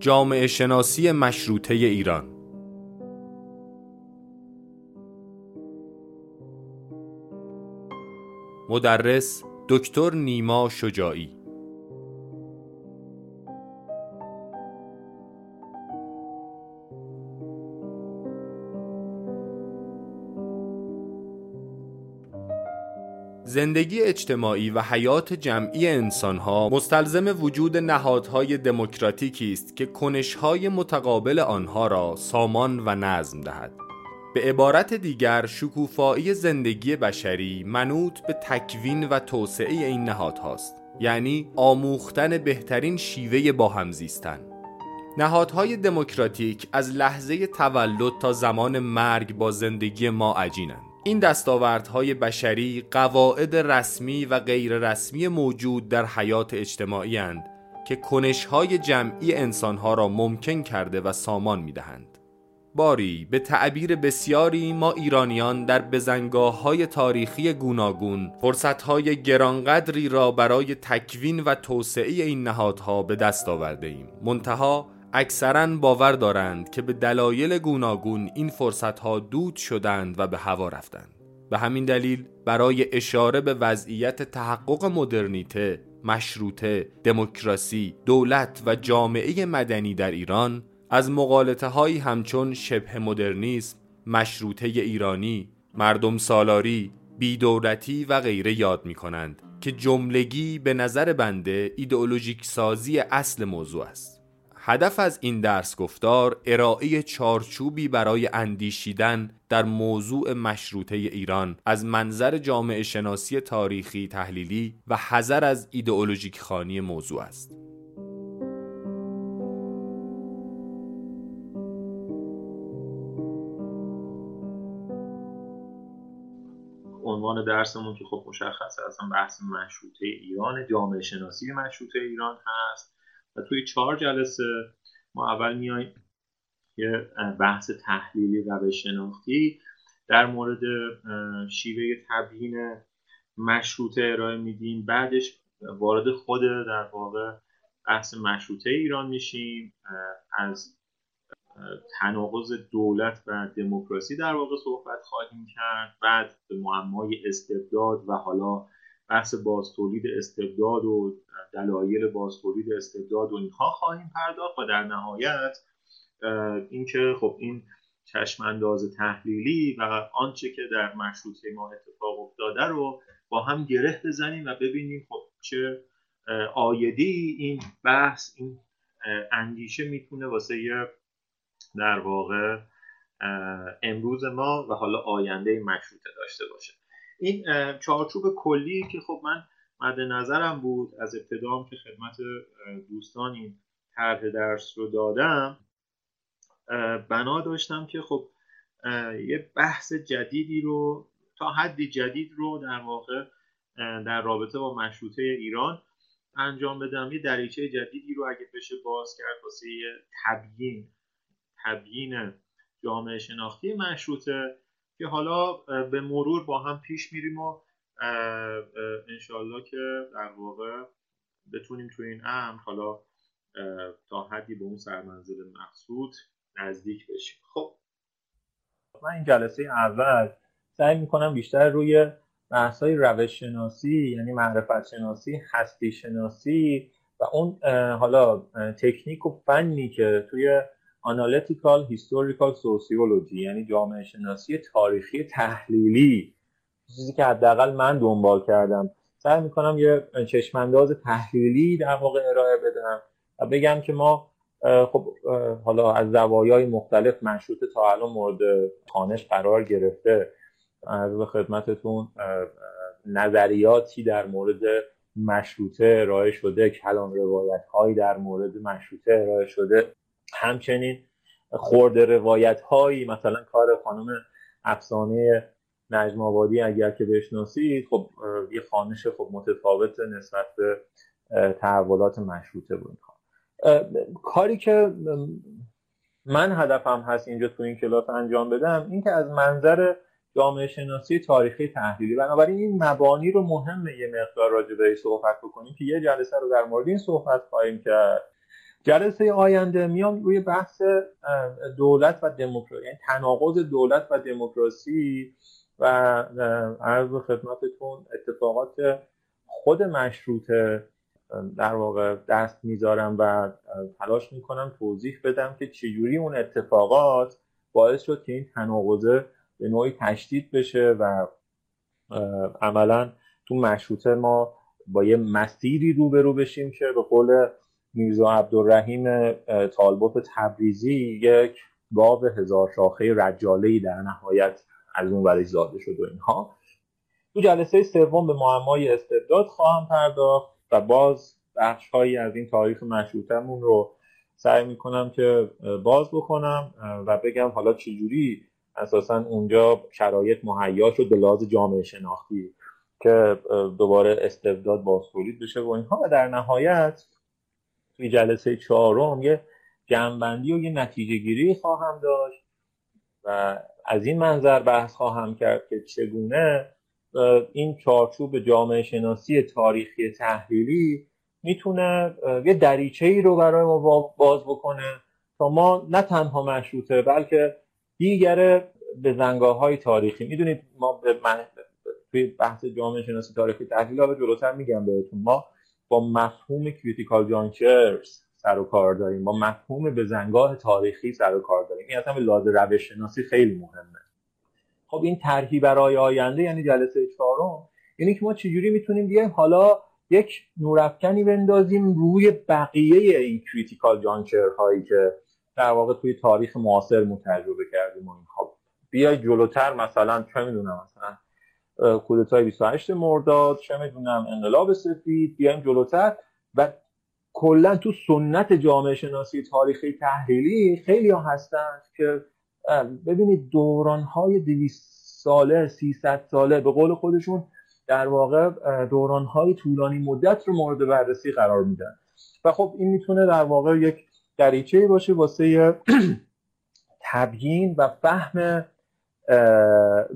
جامعه شناسی مشروطه ایران. مدرس دکتر نیما شجاعی. زندگی اجتماعی و حیات جمعی انسانها مستلزم وجود نهادهای دموکراتیکی است که کنشهای متقابل آنها را سامان و نظم دهد. به عبارت دیگر شکوفایی زندگی بشری منوط به تکوین و توسعه این نهادهاست یعنی آموختن بهترین شیوه با هم زیستن نهادهای دموکراتیک از لحظه تولد تا زمان مرگ با زندگی ما عجینند. این دستاوردهای بشری قواعد رسمی و غیر رسمی موجود در حیات اجتماعی هند که کنشهای جمعی انسانها را ممکن کرده و سامان می دهند. باری به تعبیر بسیاری ما ایرانیان در بزنگاه های تاریخی گوناگون فرصت های گرانقدری را برای تکوین و توسعه این نهادها به دست آورده ایم منتها اکثرا باور دارند که به دلایل گوناگون این فرصتها دود شدند و به هوا رفتند به همین دلیل برای اشاره به وضعیت تحقق مدرنیته، مشروطه، دموکراسی، دولت و جامعه مدنی در ایران از مقالطه هایی همچون شبه مدرنیسم، مشروطه ایرانی، مردم سالاری، بیدولتی و غیره یاد می کنند که جملگی به نظر بنده ایدئولوژیک سازی اصل موضوع است. هدف از این درس گفتار ارائه چارچوبی برای اندیشیدن در موضوع مشروطه ایران از منظر جامعه شناسی تاریخی تحلیلی و حذر از ایدئولوژیک خانی موضوع است. عنوان درسمون که خب مشخصه اصلا بحث مشروطه ایران جامعه شناسی مشروطه ایران هست و توی چهار جلسه ما اول میایم یه بحث تحلیلی و شناختی در مورد شیوه تبیین مشروطه ارائه میدیم. بعدش وارد خود در واقع بحث مشروطه ایران میشیم از تناقض دولت و دموکراسی در واقع صحبت خواهیم کرد. بعد به معمای استبداد و حالا بحث بازتولید استبداد و دلایل بازتولید استبداد و اینها خواهیم پرداخت و در نهایت اینکه خب این چشم انداز تحلیلی و آنچه که در مشروطه ما اتفاق افتاده رو با هم گره بزنیم و ببینیم خب چه آیدی این بحث این اندیشه می‌تونه واسه در واقع امروز ما و حالا آینده مشروطه داشته باشه. این چارچوب کلی که خب من مد نظرم بود از ابتدام که خدمت دوستان این طرح درس رو دادم بنا داشتم که خب یه بحث جدیدی رو تا حدی جدید رو در واقع در رابطه با مشروطه ایران انجام بدم. یه دریچه جدیدی رو اگه بشه باز کرد واسه تبیین تبیین جامعه شناختی مشروطه. که حالا به مرور با هم پیش میریم و انشالله که در واقع بتونیم تو این امر حالا تا حدی به اون سرمنزل مقصود نزدیک بشیم. خب. من این جلسه اول سعی می‌کنم بیشتر روی بحث های روش شناسی یعنی معرفت شناسی هستی شناسی و اون حالا تکنیک و فنی که توی analytical historical sociology یعنی جامعه شناسی تاریخی تحلیلی. چیزی که حداقل من دنبال کردم. سعی می‌کنم یه چشمانداز تحلیلی در واقع ارائه بدم و بگم که ما خب حالا از زوایای مختلف مشروطه تا الان مورد خوانش قرار گرفته. عرض به خدمتتون نظریاتی در مورد مشروطه ارائه شده کلام روایت هایی در مورد مشروطه ارائه شده. همچنین خورده روایت هایی مثلا کار خانم افسانه نجم آبادی اگر که بشناسید خب یه خانش خب متفاوت نسبت به تحولات مشروطه بود. کاری که من هدفم هست اینجا تو این کلاس انجام بدم این که از منظر جامعه شناسی تاریخی تحلیلی. بنابراین این مبانی رو مهمه یه مقدار راجع به صحبت بکنیم که یه جلسه رو در مورد این صحبت خواهیم کرد. جلسه آینده میام روی بحث دولت و دموکراسی یعنی تناقض دولت و دموکراسی و عرض خدمتتون اتفاقات خود مشروطه در واقع دست می‌ذارم و تلاش می‌کنم توضیح بدم که چجوری اون اتفاقات باعث شد که این تناقضه به نوعی تشدید بشه و عملا تو مشروطه ما با یه مسیری روبرو بشیم که به قول میرزا عبدالرحیم طالبوف تبریزی یک گاو هزار شاخه رجاله در نهایت از اون ورش زاده شد و اینها. تو جلسه سوم به معمای استبداد خواهم پرداخت و باز بخش هایی از این تاریخ مشروطمون رو سعی می‌کنم که باز بکنم و بگم حالا چجوری اساسا اونجا شرایط مهیا شد به لحاظ جامعه شناختی که دوباره استبداد بازتولید بشه و اینها. و در نهایت توی جلسه چهارم یه جمعبندی و یه نتیجه گیری خواهم داشت و از این منظر بحث خواهم کرد که چگونه این چارچوب جامعه شناسی تاریخی تحلیلی می‌تونه یه دریچه ای رو برای ما باز بکنه تا ما نه تنها مشروطه بلکه دیگر به زنگاه های تاریخی می‌دونید ما به. توی بحث جامعه شناسی تاریخی تحلیل ها جلوتر میگم بهتون ما با مفهوم کریتیکال جانچرز سر و کار داریم با مفهوم به زنگاه تاریخی سر و کار داریم. این اصلا به لحاظ روش شناسی خیلی مهمه. خب این طرحی برای آینده یعنی جلسه چهارم یعنی که ما چجوری می‌تونیم بیایم حالا یک نورافکنی بندازیم روی بقیه این critical juncture هایی که در واقع توی تاریخ معاصر تجربه کردیم و این خب. بیای جلوتر مثلا چه می‌دونم مثلا کودتای 28 مرداد چه می‌دونم انقلاب سفید بیایم جلوتر. و کلا تو سنت جامعه شناسی تاریخی تحلیلی خیلی ها هستن که ببینید دوران های 200 ساله 300 ساله به قول خودشون در واقع دوران های طولانی مدت رو مورد بررسی قرار میدن. و خب این می‌تونه در واقع یک دریچه باشه واسه تبیین و فهم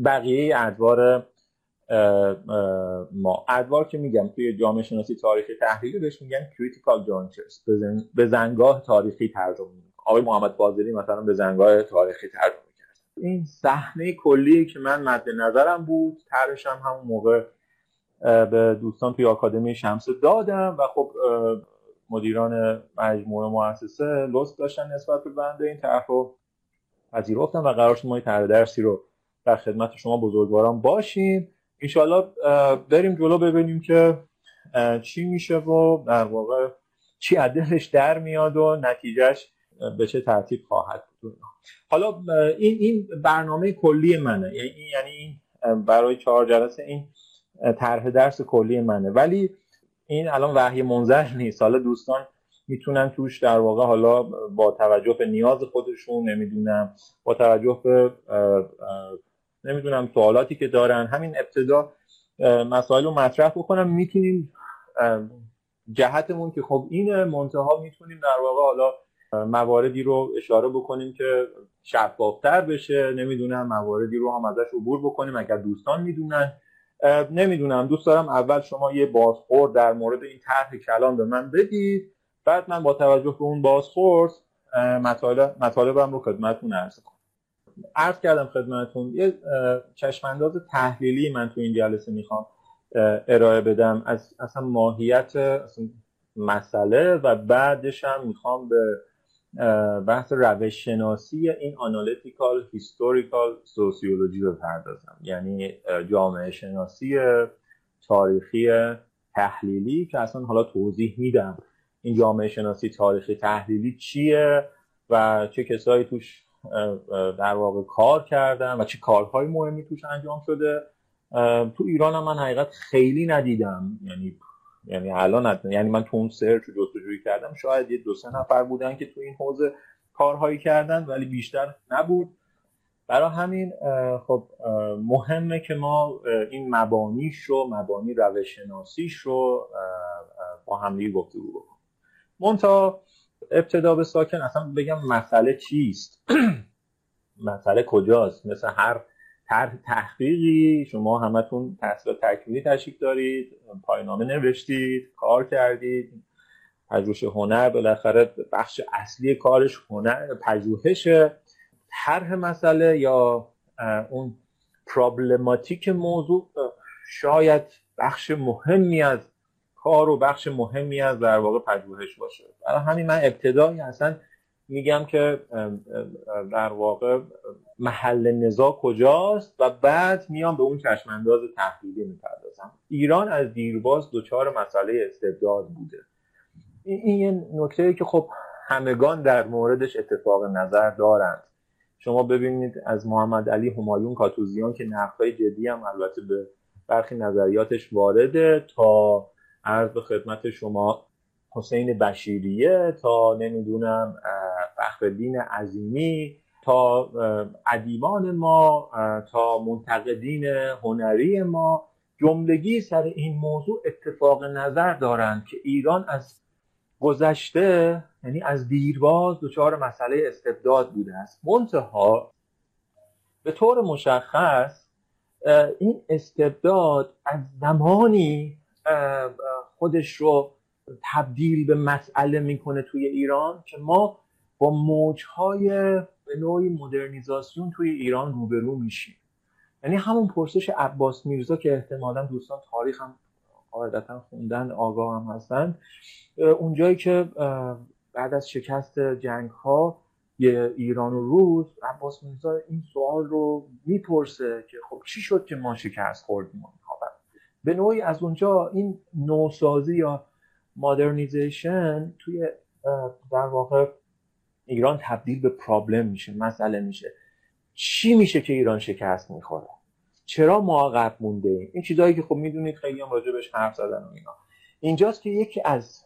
بقیه ادوار ما. ادوار که میگم توی جامعه شناسی تاریخی تحلیلی بهش میگن کریتیکال جانچرز به زنگاه تاریخی ترجمه آقای محمد فاضلی مثلا به زنگاه تاریخی ترجمه کرد این صحنه کلی که من مد نظرم بود طرحش هم همون موقع به دوستان توی آکادمی شمس دادم و خب مدیران مجموعه مؤسسه لطف داشتن نسبت به بنده این طرح رو پذیرفتم و قرار شد ما طرح درسی رو در خدمت شما بزرگواران باشیم. انشاءالله بریم جلو ببینیم که چی میشه و در واقع چی عدلش در میاد و نتیجهش به چه ترتیب خواهد بود حالا این این برنامه کلی منه. یعنی این یعنی برای چهار جلسه این طرح درس کلی منه. ولی این الان وحی منظر نیست. حالا دوستان می‌تونن توش در واقع حالا با توجه به نیاز خودشون نمی‌دونم با توجه به نمی‌دونم سوالاتی که دارن. همین ابتدا مسائل رو مطرح بکنم. می‌تونیم جهتمون که خب این منتها می‌تونیم در واقع حالا مواردی رو اشاره بکنیم که شفافتر بشه. نمی‌دونم مواردی رو هم ازش عبور بکنیم اگر دوستان می‌دونن. نمی‌دونم دوست دارم اول شما یه بازخورد در مورد این طرح کلام به من بدید. بعد من با توجه به اون بازخورد مطالب مطالبم رو خدمتتون عرض کنم. عرض کردم خدمتتون یه چشمانداز تحلیلی من تو این جلسه می‌خوام ارائه بدم. از اصلا ماهیت اصلا مسئله و بعدش هم می‌خوام به بحث روش شناسی این analytical historical sociology بپردازم یعنی جامعه شناسی تاریخی تحلیلی که اصلا حالا توضیح میدم. این جامعه شناسی تاریخی تحلیلی چیه و چه کسایی توش در واقع کار کردن و چه کارهای مهمی توش انجام شده. تو ایران هم من حقیقت خیلی ندیدم. یعنی یعنی الان یعنی من تو اون سرچ جستجویی کردم شاید یه دو سه نفر بودن که تو این حوزه کارهایی کردن ولی بیشتر نبود. برای همین خب مهمه که ما این مبانیش رو مبانی روشناسیش رو با همدیگه گفتگو بکنیم. مونتا ابتدا به ساکن اصلا بگم مسئله چیست؟ مسئله کجاست؟ مثل هر طرح تحقیقی شما همتون تحصیل تکمیلی تشریف دارید پاینامه نوشتید کار کردید پژوهش هنر بالاخره بخش اصلی کارش هنر پژوهش طرح مسئله یا اون پرابلماتیک موضوع شاید بخش مهمی از کار و بخش مهمی از در واقع پژوهش باشه. برای همین من ابتدایی اصلا میگم که در واقع محل نزاع کجاست و بعد میام به اون چشمانداز تحلیلی می‌پردازم. ایران از دیرباز دچار مسئله استبداد بوده. این یه نکته که خب همگان در موردش اتفاق نظر دارند. شما ببینید از محمد علی همایون کاتوزیان که نقدهای جدی هم البته به برخی نظریاتش وارده تا عرض به خدمت شما حسین بشیریه تا نمی‌دونم فخردین عظیمی تا ادیبان ما تا منتقدین هنری ما. جملگی سر این موضوع اتفاق نظر دارند که ایران از گذشته یعنی از دیرباز دچار مسئله استبداد بوده است. منتها به طور مشخص این استبداد از زمانی خودش رو تبدیل به مسئله می‌کنه توی ایران که ما با موجهای به نوعی مدرنیزاسیون توی ایران روبرو میشیم. یعنی همون پرسش عباس میرزا که احتمالا دوستان تاریخ هم قاعدتا خوندن آگاه هم هستن اونجایی که بعد از شکست جنگ ها ایران و روس عباس میرزا این سوال رو می‌پرسه که خب چی شد که ما شکست خوردیم؟ به نوعی از اونجا این نوسازی یا مادرنیزیشن توی در واقع ایران تبدیل به پرابلم میشه مسئله میشه. چی میشه که ایران شکست می‌خوره؟ چرا ما عقب مونده ایم این چیزهایی که خب می‌دونید خیلی هم راجبش حرف زدن و اینا. اینجاست که یکی از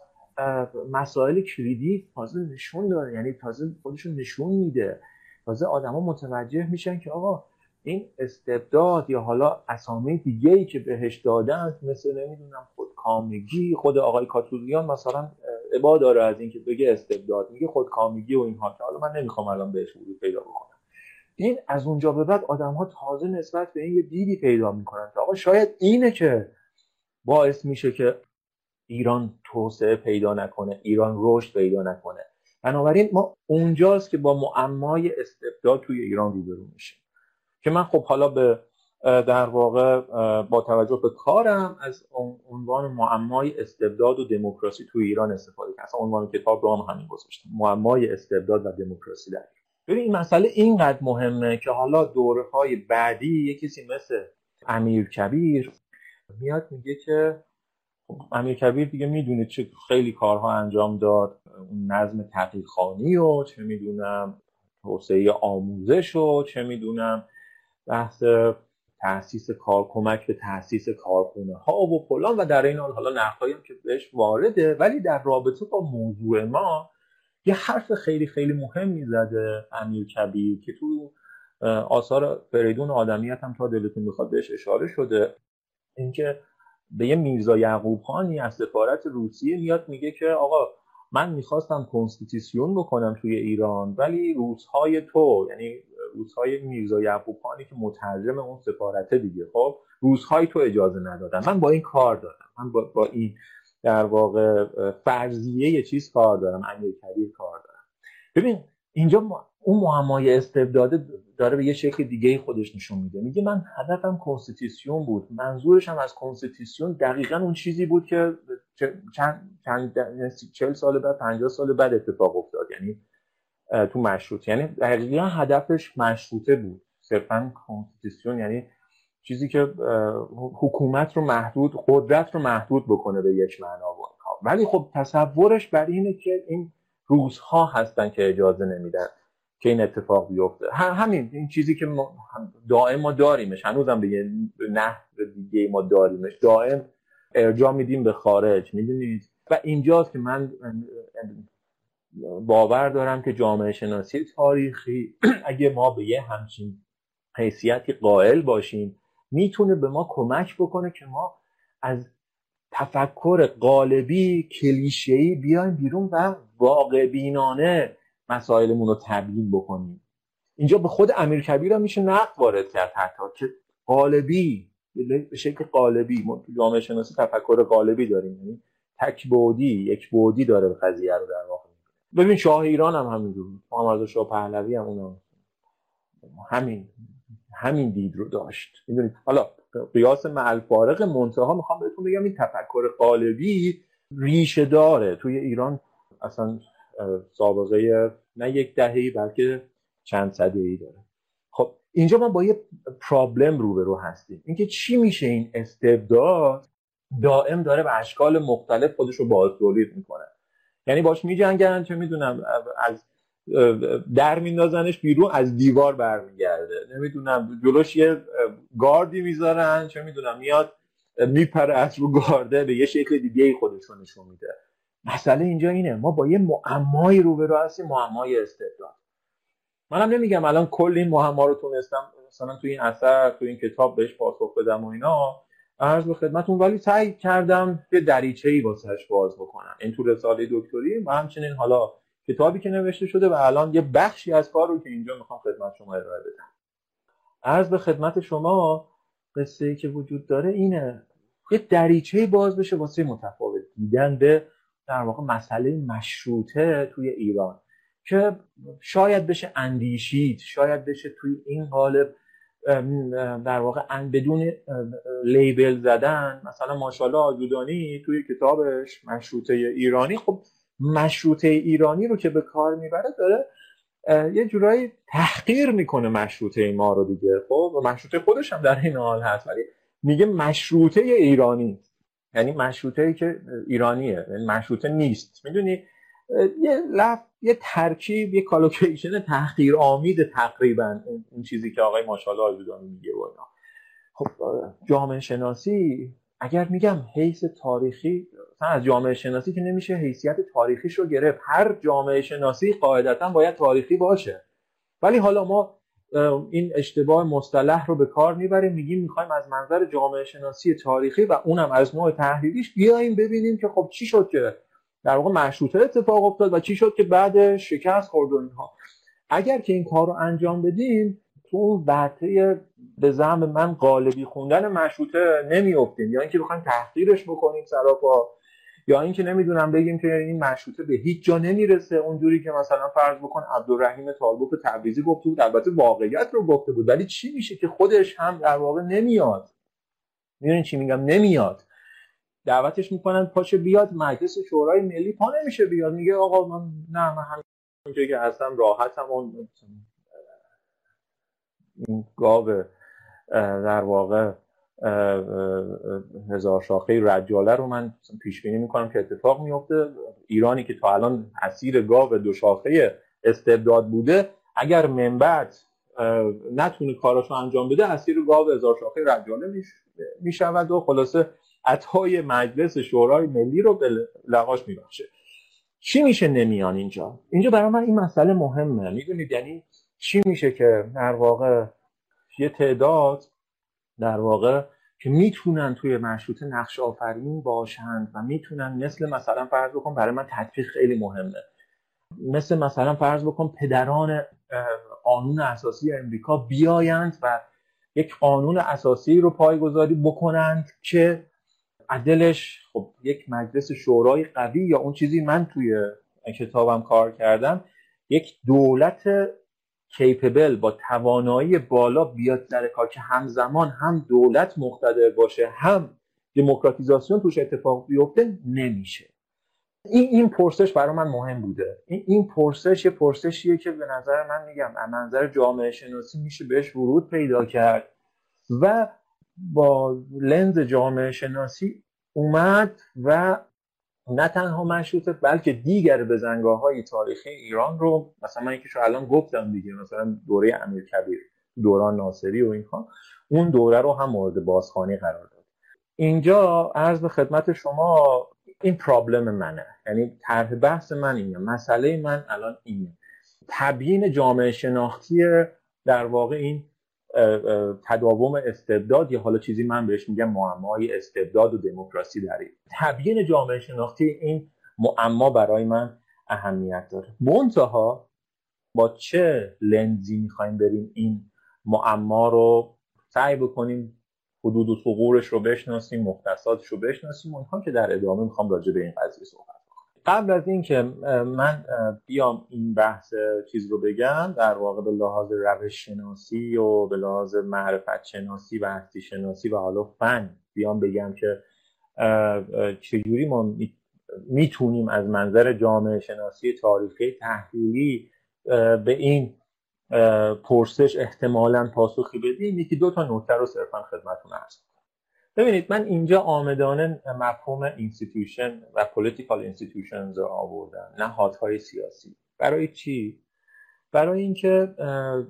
مسائل کلیدی تازه نشون داره یعنی تازه خودشون نشون میده. تازه آدما متوجه میشن که آقا این استبداد یا حالا اسامی دیگه ای که بهش دادن مثل نمی‌دونم خودکامگی خود آقای کاتوزیان مثلا عبا داره از اینکه بگه استبداد میگه خودکامگی و اینها که حالا من نمی‌خوام الان بهش ورود پیدا بکنم. این از اونجا به بعد آدم ها تازه نسبت به این یه دیدی پیدا می‌کنن که آقا شاید اینه که باعث میشه که ایران توسعه پیدا نکنه ایران رشد پیدا نکنه. بنابراین ما اونجاست که با معمای استبداد توی ایران روبرو میشیم. که من خب حالا به در واقع با توجه به کارم از عنوان معمای استبداد و دموکراسی توی ایران استفاده کردم. اصلا عنوان کتاب رو هم همین گذاشتم. معمای استبداد و دموکراسی در ببین این مسئله اینقدر مهمه که حالا دوره های بعدی یه کسی مثل امیر کبیر میاد میگه که خب امیر کبیر دیگه می‌دونید چه خیلی کارها انجام داد. اون نظم تحقیقخانی و چه می‌دونم توسعه آموزش و چه می‌دونم بحث تاسیس کار کمک به تاسیس کارخونه ها و فلان و در این حال حالا نقدایی هم که بهش وارده. ولی در رابطه با موضوع ما یه حرف خیلی خیلی مهمی زده امیر کبیر که تو آثار فریدون آدمیت هم تا دلتون می‌خواد بهش اشاره شده. اینکه به یه میرزا یعقوب خانی از سفارت روسیه میاد میگه که آقا من می‌خواستم constitution بکنم توی ایران ولی روس‌های تو یعنی روس‌های میرزا یعقوب خانی که مترجم اون سفارته دیگه. خب روس‌های تو اجازه ندادن. من با این کار دارم. من با, با این در واقع فرضیه یه چیز کار دارم. امیر کبیر کار دارم. ببین اینجا اون معمای استبداده داره به یه شکل دیگه خودش نشون میده. میگه من هدفم constitution بود. منظورش هم از constitution دقیقا اون چیزی بود که چند چند چل سال بعد 50 سال بعد اتفاق افتاد. یعنی تو مشروط. یعنی دقیقا هدفش مشروطه بود. صرفا constitution یعنی چیزی که حکومت رو محدود قدرت رو محدود بکنه به یک معنا ولی خب تصورش بر اینه که این روزها هستن که اجازه نمیدن که این اتفاق بیفته. همین این چیزی که ما دائم ما داریمش. هنوزم به یه نحو دیگه ما داریمش. دائم ارجاع میدیم به خارج می‌دونید؟ و اینجاست که من باور دارم که جامعه شناسی تاریخی اگه ما به یه همچین حیثیتی قائل باشیم می‌تونه به ما کمک بکنه که ما از تفکر قالبی کلیشه‌ای بیایم بیرون و واقع بینانه مسائلمون رو تبیین بکنیم. اینجا به خود امیر کبیر هم میشه نقد وارد کرد حتی که قالبی به شکل قالبی ما جامعه شناسی تفکر قالبی داریم یعنی تک بودی یک بودی داره به قضیه رو در واقع ببین شاه ایران هم همینجور محمد شاه پهلوی هم اونم. همین همین دید رو داشت. می‌دونید حالا قیاس مع فارق منتها می‌خوام بهتون بگم این تفکر قالبی ریشه داره. توی ایران اصلا سابقه نه یک دههی بلکه چند صده ای داره. خب اینجا ما با یه پرابلم روبرو هستیم. اینکه چی میشه این استبداد؟ دائم داره به اشکال مختلف خودش رو باز تولید می‌کنه. یعنی باش میجنگن چه می‌دونم از در میندازنش بیرون از دیوار برمیگرده. نمی‌دونم جلوش یه گاردی می‌ذارن چه می‌دونم میاد میپره از رو گارده به یه شکل دیگه ای خودشون نشون میده. مسئله اینجا اینه ما با یه معمایی روبرو هستیم معمای استدلال منم نمیگم الان کل این معما رو تونستم مثلا تو این اثر تو این کتاب بهش پاسخ بدم و اینا عرض به خدمتون ولی سعی کردم یه دریچه ای واسش باز بکنم. این تو رساله دکتری و همچنین حالا کتابی که نوشته شده و الان یه بخشی از کار رو که اینجا می‌خوام خدمت شما ارائه بدم. عرض به خدمت شما قصه ای که وجود داره اینه. یه دریچه باز بشه واسه متفاوت دیدن به در واقع مسئله مشروطه توی ایران که شاید بشه اندیشید شاید بشه توی این قالب در واقع بدون لیبل زدن. مثلا ماشاءالله آجودانی توی کتابش مشروطه ایرانی. خب مشروطه ایرانی رو که به کار می‌بره داره یه جورایی تحقیر می‌کنه مشروطه ما رو دیگه. خب مشروطه خودش هم در این حال هست ولی میگه مشروطه ایرانی. یعنی مشروطه که ایرانیه یعنی مشروطه نیست. می‌دونی؟ یه لف یه ترکیب یه کالوکیشن تحقیر آمید تقریبا این چیزی که آقای ماشاءالله آزودانی میگه و اینا. خب جامعه شناسی اگر میگم حیث تاریخی از جامعه شناسی که نمیشه حیثیت تاریخیش رو گرفت. هر جامعه شناسی قاعدتا باید تاریخی باشه. ولی حالا ما این اشتباه مصطلح رو به کار می‌بریم میگیم می‌خوایم از منظر جامعه شناسی تاریخی و اونم از نوع تحلیلیش بیایم ببینیم که خب چی شد که در واقع مشروطه اتفاق افتاد و چی شد که بعد شکست خورد اینها. اگر که این کار رو انجام بدیم تو اون وقته به زعم من قالبی خوندن مشروطه نمیافتیم. یا اینکه بخوایم تحقیرش بکنیم سراپا یا اینکه نمی‌دونم بگیم که این مشروطه به هیچ جا نمی‌رسه. اونجوری که مثلا فرض بکن عبدالرحیم طالبوف تبریزی گفته بود البته واقعیت رو گفته بود ولی چی میشه که خودش هم در واقع نمیاد؟ می‌دونین چی میگم؟ نمیاد. دعوتش می‌کنن پاشه بیاد مجلس شورای ملی پا نمیشه بیاد. میگه آقا من نه من همینجوری که هستم راحتم. اون گاو در واقع هزار شاخه رجاله رو من پیش بینی می‌کنم که اتفاق میفته ایرانی که تا الان اسیر گاو دو شاخه استبداد بوده اگر منبت نتونه کاراشو انجام بده اسیر گاو هزار شاخه رجاله می‌شود و خلاصه عطای مجلس شورای ملی رو به لغاش میبخشه. چی میشه نمیان اینجا؟ اینجا برای من این مسئله مهمه. می‌دونید یعنی چی میشه که در واقع یه تعداد در واقع که می‌تونن توی مشروطه نقش آفرین باشند و می‌تونن مثل مثلا فرض بکن برای من تطبیق خیلی مهمه. مثل مثلا فرض بکن پدران قانون اساسی امریکا بیایند و یک قانون اساسی رو پایگذاری بکنند که عدلش خب یک مجلس شورای قوی یا اون چیزی من توی کتابم کار کردم یک دولت کیپبل با توانایی بالا بیاد در کار که همزمان هم دولت مقتدر باشه هم دموکراتیزاسیون توش اتفاق بیفته نمیشه. این این پرسش برای من مهم بوده. این این پرسش یه پرسشیه که به نظر من میگم از منظر جامعه شناسی میشه بهش ورود پیدا کرد. و با لنز جامعه شناسی اومد و نه تنها مشروطه بلکه دیگر بزنگاه های تاریخی ایران رو مثلا من یکیشو الان گفتم دیگه مثلا دوره امیر کبیر دوران ناصری و اینها اون دوره رو هم مورد بازخانی قرار داد. اینجا عرض به خدمت شما این پرابلم منه. یعنی طرح بحث من اینه مسئله من الان اینه. تبیین جامعه شناختی در واقع این تداوم استبداد یا حالا چیزی من بهش میگم معمای استبداد و دموکراسی در این تبیین جامعه شناختی این معما برای من اهمیت داره. منتها با چه لنزی می‌خوایم بریم این معما رو سعی بکنیم حدود و سقورش رو بشناسیم مختصاتش رو بشناسیم؟ اونها که در ادامه می‌خوام راجع به این قضیه صحبت قبل از اینکه من بیام این بحث چیز رو بگم در واقع به لحاظ روش شناسی و به لحاظ معرفت شناسی و هستی شناسی و حالا فن بیام بگم که چجوری ما می‌تونیم از منظر جامعه شناسی تاریخی تحلیلی به این پرسش احتمالا پاسخی بدیم. یکی دو تا نکته رو صرفا خدمتتون عرض ببینید من اینجا عامدانه مفهوم institution و political institutions رو آوردم نهادهای سیاسی. برای چی؟ برای اینکه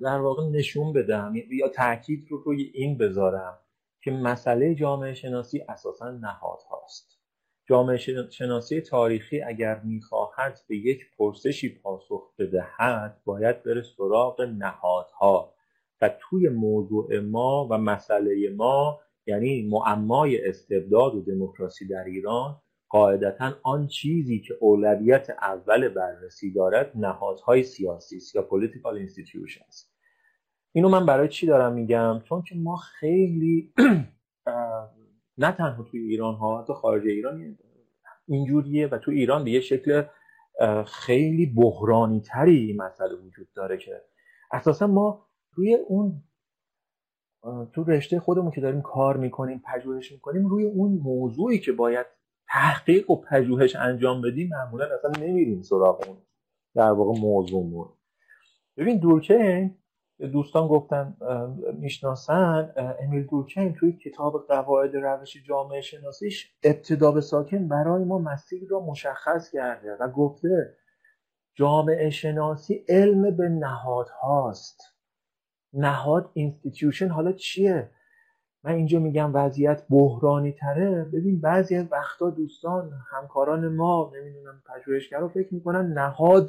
در واقع نشون بدم یا تاکید رو روی این بذارم که مسئله جامعه شناسی اساسا نهاد هاست. جامعه شناسی تاریخی اگر می‌خواهد به یک پرسشی پاسخ بدهد باید بره سراغ نهادها و توی موضوع ما و مسئله ما یعنی معمای استبداد و دموکراسی در ایران قاعدتا آن چیزی که اولویت اول بررسی دارد نهادهای سیاسی است یا political institutions اینو من برای چی دارم میگم؟ چون که ما خیلی نه تنها توی ایران ها حتی خارج ایران اینجوریه و تو ایران به یه شکل خیلی بحرانی تری مسئله وجود داره که اساسا ما روی اون تو رشته خودمون که داریم کار می‌کنیم پژوهش می‌کنیم روی اون موضوعی که باید تحقیق و پژوهش انجام بدیم معمولا اصلا نمیریم سراغ اون در واقع موضوعمون. ببین دورکیم دوستان گفتن می‌شناسن امیل دورکیم توی کتاب قواعد روش جامعه شناسیش ابتدا به ساکن برای ما مسیر را مشخص کرده و گفته جامعه شناسی علم به نهادهاست. نهاد institution حالا چیه؟ من اینجا میگم وضعیت بحرانی تره. ببین بعضی از وقتا دوستان همکاران ما نمی‌دونم پژوهشگرا فکر می‌کنن نهاد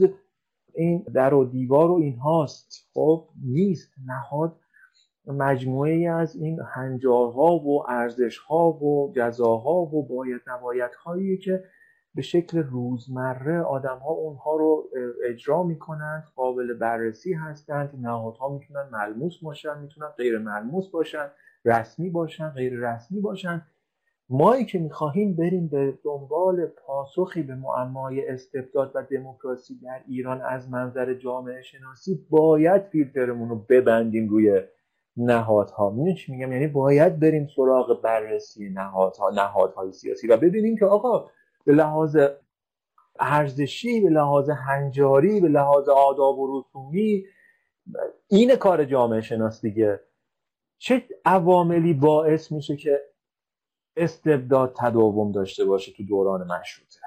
این در و دیوار و این هاست خب نیست. نهاد مجموعه از این هنجارها و ارزشها و جزاها و باید نباید که به شکل روزمره آدم ها اونها رو اجرا می‌کنند قابل بررسی هستند نهادها می‌تونن ملموس باشن می‌تونن غیر ملموس باشن رسمی باشن غیر رسمی باشن. مایی که می‌خواهیم بریم به دنبال پاسخی به معمای استبداد و دموکراسی در ایران از منظر جامعه شناسی باید فیلترمون رو ببندیم روی نهادها. می‌دونی چی میگم؟ یعنی باید بریم سراغ بررسی نهادها نهادهای سیاسی و ببینیم که آقا به لحاظ ارزشی به لحاظ هنجاری به لحاظ آداب و رسومی این کار جامعه شناس دیگه. چه عواملی باعث میشه که استبداد تداوم داشته باشه تو دوران مشروطه؟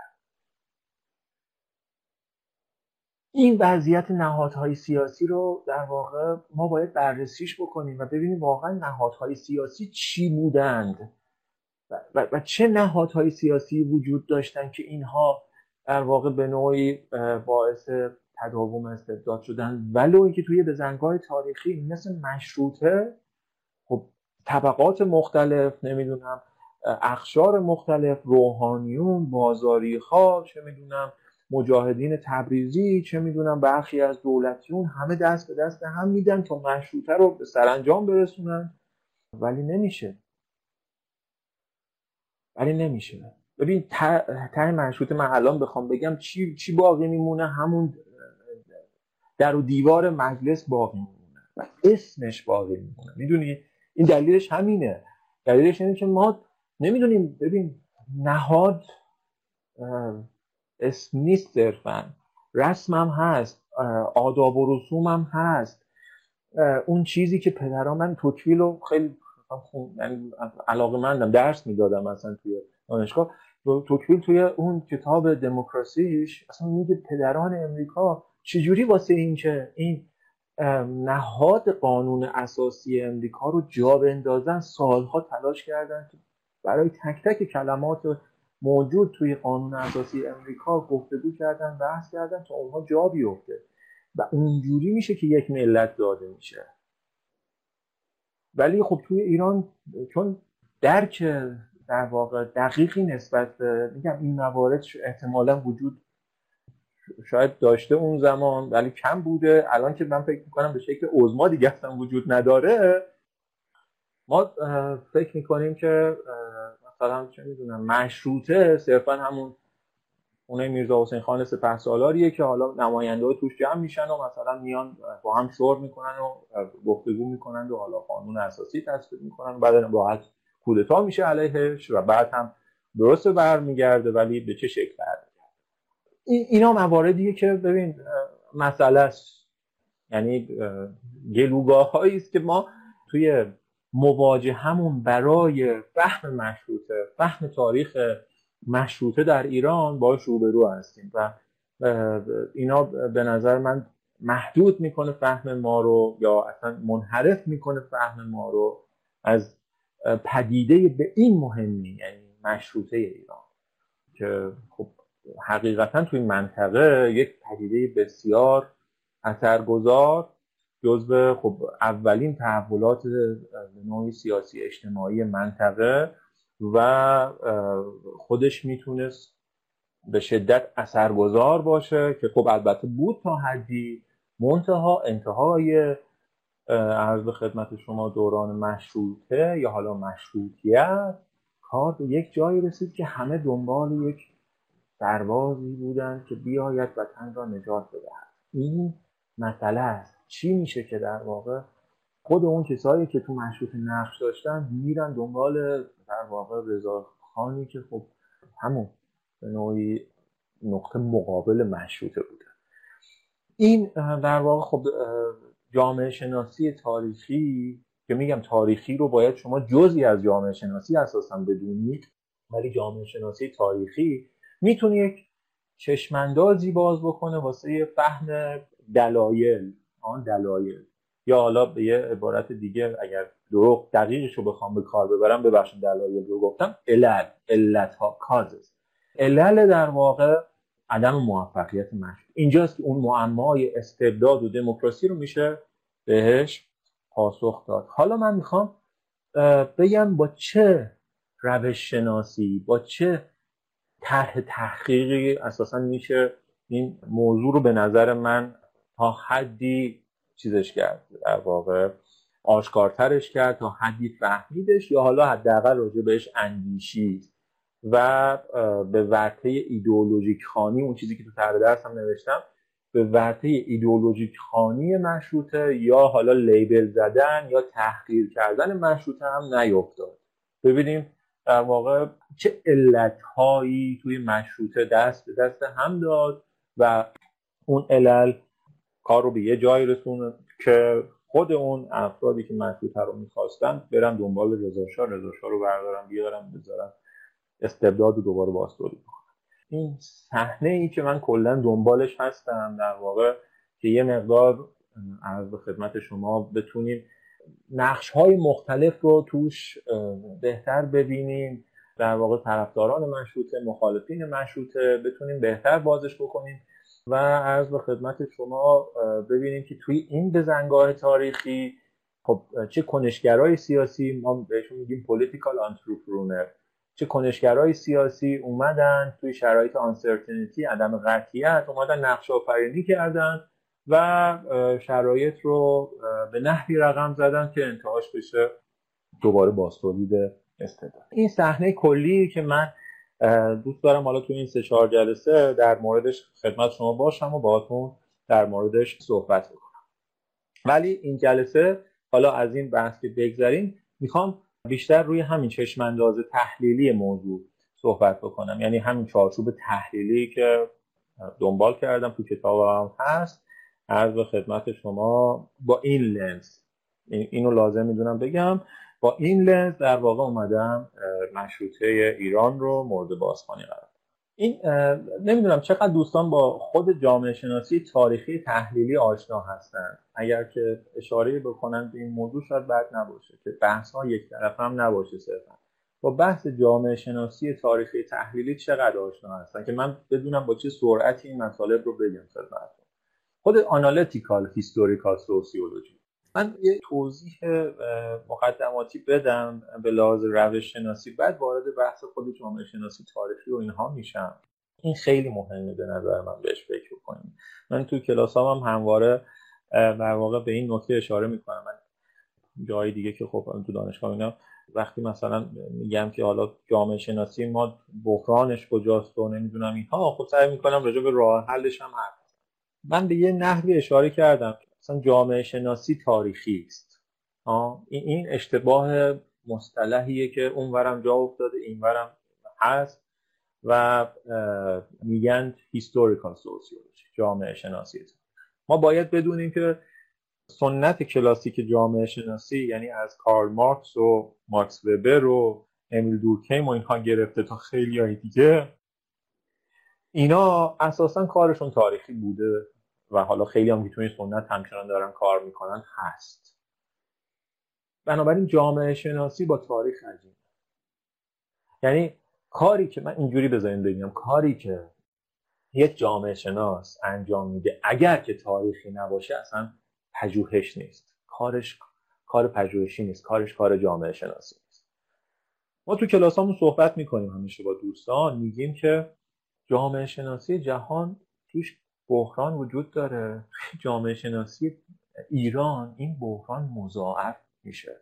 این وضعیت نهادهای سیاسی رو در واقع ما باید بررسیش بکنیم و ببینیم واقعا نهادهای سیاسی چی بودند. و, و چه نهادهای سیاسی وجود داشتن که اینها در واقع به نوعی باعث تداوم استبداد شدن. ولو اینکه توی بزنگاه تاریخی مثل مشروطه خب طبقات مختلف نمی‌دونم اخشار مختلف روحانیون بازاری ها چه می‌دونم مجاهدین تبریزی چه می‌دونم برخی از دولتیون همه دست به دست هم میدن تا مشروطه رو به سرانجام برسونن. ولی نمیشه. ولی نمیشه. ببین ته مشروط من الان بخوام بگم چی, چی باقی میمونه؟ همون در و دیوار مجلس باقی میمونه و اسمش باقی میمونه. می‌دونی؟ این دلیلش همینه. دلیلش اینه که ما نمی‌دونیم. ببین نهاد اسم نیست صرفا. رسمم هست. آداب و رسومم هست. اون چیزی که پدران من توکیل رو خیلی یعنی علاقه مندم درس می‌دادم مثلا توی دانشگاه. توکیل توی اون کتاب دموکراسیش اصلا میگه پدران امریکا چجوری واسه این که این نهاد قانون اساسی امریکا رو جا بندازن سالها تلاش کردن برای تک تک کلمات موجود توی قانون اساسی امریکا گفتگو کردن بحث کردن تا اونها جا بیفته. و اونجوری میشه که یک ملت داده میشه. ولی خب توی ایران چون درک در واقع دقیقی نسبت به میگم این موارد احتمالا وجود شاید داشته اون زمان ولی کم بوده. الان که من فکر می‌کنم به شکل عزما دیگه اصلا وجود نداره. ما فکر می‌کنیم که مثلا چه می‌دونم مشروطه صرفا همون اونه میرزا حسین خان سپه سالاریه که حالا نماینده توش جمع میشن و مثلا میان با هم شور می‌کنن و گفتگو می‌کنن و حالا قانون اساسی تصویب می‌کنن. بعد راحت کودتا میشه علیهش و بعد هم درست برمیگرده ولی به چه شکل برمیگرده؟ اینا مواردیه که ببین مسئله است. یعنی گلوگاه است که ما توی همون برای فهم مشروطه فهم تاریخ مشروطه در ایران باش روبرو هستیم و اینا به نظر من محدود می‌کنه فهم ما رو یا اصلا منحرف می‌کنه فهم ما رو از پدیده به این مهمی یعنی مشروطه ایران که خب حقیقتا توی منطقه یک پدیده بسیار اثرگذار جزو خب اولین تحولات نوعی سیاسی اجتماعی منطقه و خودش می‌تونست به شدت اثرگذار باشه که خب البته بود تا حدی منتها انتهای عرض خدمت شما دوران مشروطه یا حالا مشروطیت کار به یک جایی رسید که همه دنبال یک سربازی بودن که بیاید وطن را نجات بدهد. این مسئله است. چی میشه که در واقع خود اون کسایی که تو مشروط نقش داشتن میرن دنبال در واقع خانی که خب همون به نوعی نقطه مقابل مشروطه بوده. این در واقع خب جامعه شناسی تاریخی که میگم تاریخی رو باید شما جزی از جامعه شناسی اساسا بدونید ولی جامعه شناسی تاریخی می‌تونه یک چشماندازی باز بکنه واسه فهم دلایل. آن دلایل. یا حالا به یه عبارت دیگه اگر دروغ دقیقش رو بخوام به کار ببرم ببخشید دلایل رو گفتم. علل علت ها کازز علل در واقع عدم موفقیت مشروط اینجاست که اون معمای استبداد و دموکراسی رو میشه بهش پاسخ داد. حالا من می‌خوام بگم با چه روش شناسی با چه طرح تحقیقی اساسا میشه این موضوع رو به نظر من تا حدی چیزش کرد در واقع آشکارترش کرد تا حدی فهمیدش یا حالا حداقل راجع بهش اندیشید. و به ورطه ایدئولوژیک خانی اون چیزی که تو تر درس هم نوشتم به ورطه ایدئولوژیک خانی مشروطه یا حالا لیبل زدن یا تحقیر کردن مشروطه هم نیفتاد. ببینیم در واقع چه علتهایی توی مشروطه دست به دست هم داد و اون علل کار رو به یه جایی رسون که خود اون افرادی که مشروطه رو می‌خواستن برن دنبال رضاشاه رضاشاه رو بردارن بیارن بذارن. استبداد و دوباره باستوری بکنن. این صحنه ای که من کلا دنبالش هستم در واقع که یه مقدار از به خدمت شما بتونیم نقش های مختلف رو توش بهتر ببینیم در واقع طرفداران مشروطه مخالفین مشروطه بتونیم بهتر بازش بکنیم. و عرض به خدمت شما ببینیم که توی این بزنگاه تاریخی خب چه کنشگرای سیاسی ما بهشون میگیم پولیتیکال آنتروپرونر چه کنشگرای سیاسی اومدن توی شرایط آنسرتینیتی عدم قطعیت اومدن نقش آفرینی کردن و شرایط رو به نحوی رقم زدن که انتهاش بشه دوباره بازتولید استعداد. این صحنه کلی که من دوست دارم حالا تو این سه چهار جلسه در موردش خدمت شما باشم و باهاتون در موردش صحبت بکنم. ولی این جلسه حالا از این بحث که بگذریم می‌خوام بیشتر روی همین چشمانداز تحلیلی موضوع صحبت بکنم. یعنی همین چارچوب تحلیلی که دنبال کردم تو کتابم هست. عرض خدمت شما با این لنز اینو لازم می‌دونم بگم. با این لنز در واقع اومدم مشروطه ایران رو مورد بازخوانی قرار این نمی‌دونم چقدر دوستان با خود جامعه شناسی تاریخی تحلیلی آشنا هستند اگر که اشاره بکنن به این موضوع شاید بد نباشه که بحث ها یک طرف هم نباشه صرفا. با بحث جامعه شناسی تاریخی تحلیلی چقدر آشنا هستن؟ که من بدونم با چه سرعتی این مطالب رو بگم خدمتتون خود analytical historical sociology. من یه توضیح مقدماتی بدم به لحاظ روش شناسی بعد وارد بحث خود جامعه شناسی تاریخی و اینها میشم. این خیلی مهمه به نظر من بهش فکر من تو کلاس هم, هم همواره در واقع به این نکته اشاره می‌کنم. من جای دیگه که خب تو دانشگاه اینا وقتی مثلا میگم که حالا جامعه شناسی ما بحرانش کجاست و نمی‌دونم اینها خب سعی می‌کنم راجع به راه حلش هم حرف من به یه نحوی اشاره کردم. مثلا جامعه شناسی تاریخی است. این اشتباه مصطلحیه که اونورم جا افتاده اینورم هست و میگن هیستوریکال سوسیولوژی جامعه شناسی. ما باید بدونیم که سنت کلاسیک جامعه شناسی یعنی از کارل مارکس و مارکس وبر و امیل دورکیم و اینها گرفته تا خیلی های دیگه اینا اساسا کارشون تاریخی بوده. و حالا خیلی هم که سنت همچنان دارن کار می‌کنن هست. بنابراین جامعه شناسی با تاریخ عجیب یعنی کاری که من اینجوری بذاریم ببینم کاری که یک جامعه شناس انجام میده اگر که تاریخی نباشه اصلا پژوهش نیست. کارش کار پژوهشی نیست کارش کار جامعه شناسی نیست. ما تو کلاسامون صحبت می‌کنیم همیشه با دوستان میگیم که جامعه شناسی جهان توش بحران وجود داره. جامعه شناسی ایران این بحران مضاعف میشه.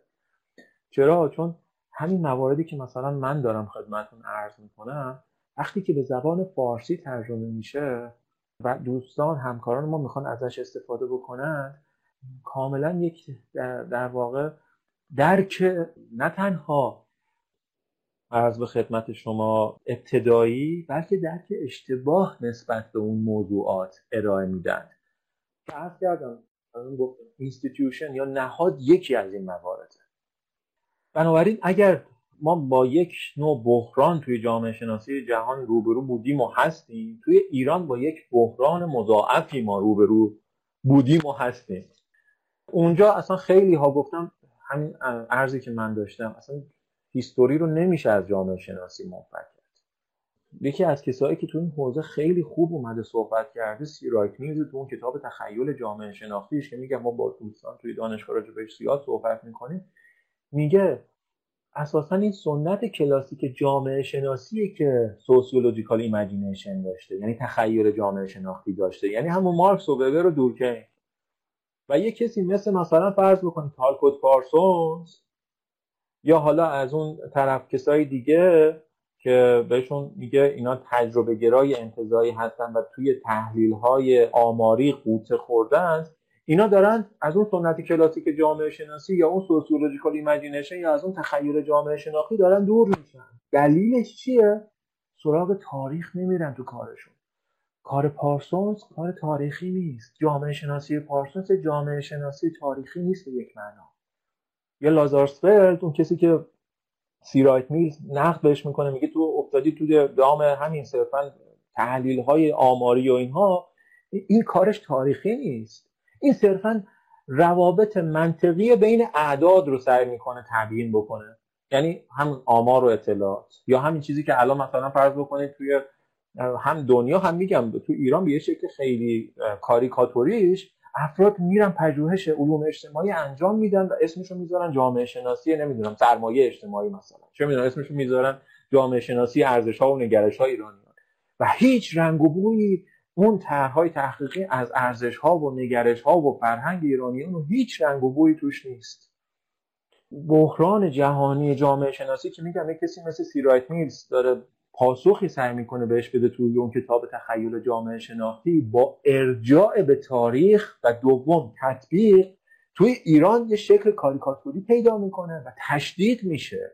چرا؟ چون همین مواردی که مثلا من دارم خدمتون عرض می‌کنم وقتی که به زبان فارسی ترجمه میشه و دوستان همکاران ما می‌خوان ازش استفاده بکنن کاملا یک در, واقع درک نه تنها عرض به خدمت شما ابتدایی بلکه درک اشتباه نسبت به اون موضوعات ارائه میدن که عرض کردم institution یا نهاد یکی از این موارده بنابراین اگر ما با یک نوع بحران توی جامعه شناسی جهان روبرو بودیم و هستیم توی ایران با یک بحران مضاعفی ما روبرو بودیم و هستیم. اونجا اصلا خیلی ها گفتم همین عرضی که من داشتم اصلا history رو نمیشه از جامعه شناسی منفک کرد. یکی از کسایی که تو این حوزه خیلی خوب اومده صحبت کرده سی رایت میلز تو اون کتاب تخیل جامعه شناختیش که میگم ما با دوستان توی دانشگاه راجع بهش زیاد صحبت می‌کنیم. میگه اساسا این سنت کلاسیک جامعه شناسیه که sociological imagination داشته یعنی تخیل جامعه شناختی داشته یعنی همون مارکس و وبر و دورکیم و یه کسی مثل مثلا فرض بکنید تالکوت پارسونز یا حالا از اون طرف کسای دیگه که بهشون میگه اینا تجربه گرای انتزاعی هستن و توی تحلیل های آماری غوطه خوردن اینا دارن از اون سنت کلاسیک جامعه شناسی یا اون sociological imagination یا از اون تخیل جامعه شناختی دارن دور میشن. دلیلش چیه؟ سراغ تاریخ نمیرن تو کارشون. کار پارسونز کار تاریخی نیست. جامعه شناسی پارسونز جامعه شناسی تاریخی نیست به یک معنا. یا لازارسفلد اون کسی که سیرایت میلز نقد بهش می‌کنه میگه تو افتادی تو دام همین صرفا تحلیل های آماری و اینها این کارش تاریخی نیست. این صرفا روابط منطقی بین اعداد رو سعی می‌کنه تبیین بکنه. یعنی هم آمار و اطلاعات. یا همین چیزی که الان مثلا فرض بکنید توی هم دنیا هم میگم تو ایران به یه شکل خیلی کاریکاتوریش. افراد میرن پژوهش علوم اجتماعی انجام میدن و اسمشو می‌ذارن جامعه شناسی نمی‌دونم سرمایه اجتماعی مثلا. چه می‌دونم اسمشو می‌ذارن جامعه شناسی ارزش ها و نگرش های ایرانیان و هیچ رنگ و بویی اون طرحهای تحقیقی از ارزش ها و نگرش ها و فرهنگ ایرانیان و هیچ رنگ و بویی توش نیست. بحران جهانی جامعه شناسی که میگم کسی مثل سیرایت میلز داره پاسخی سعی می‌کنه بهش بده توی اون کتاب تخیل جامعه شناختی با ارجاع به تاریخ و دوم تطبیق توی ایران یه شکل کاریکاتوری پیدا می‌کنه و تشدید میشه.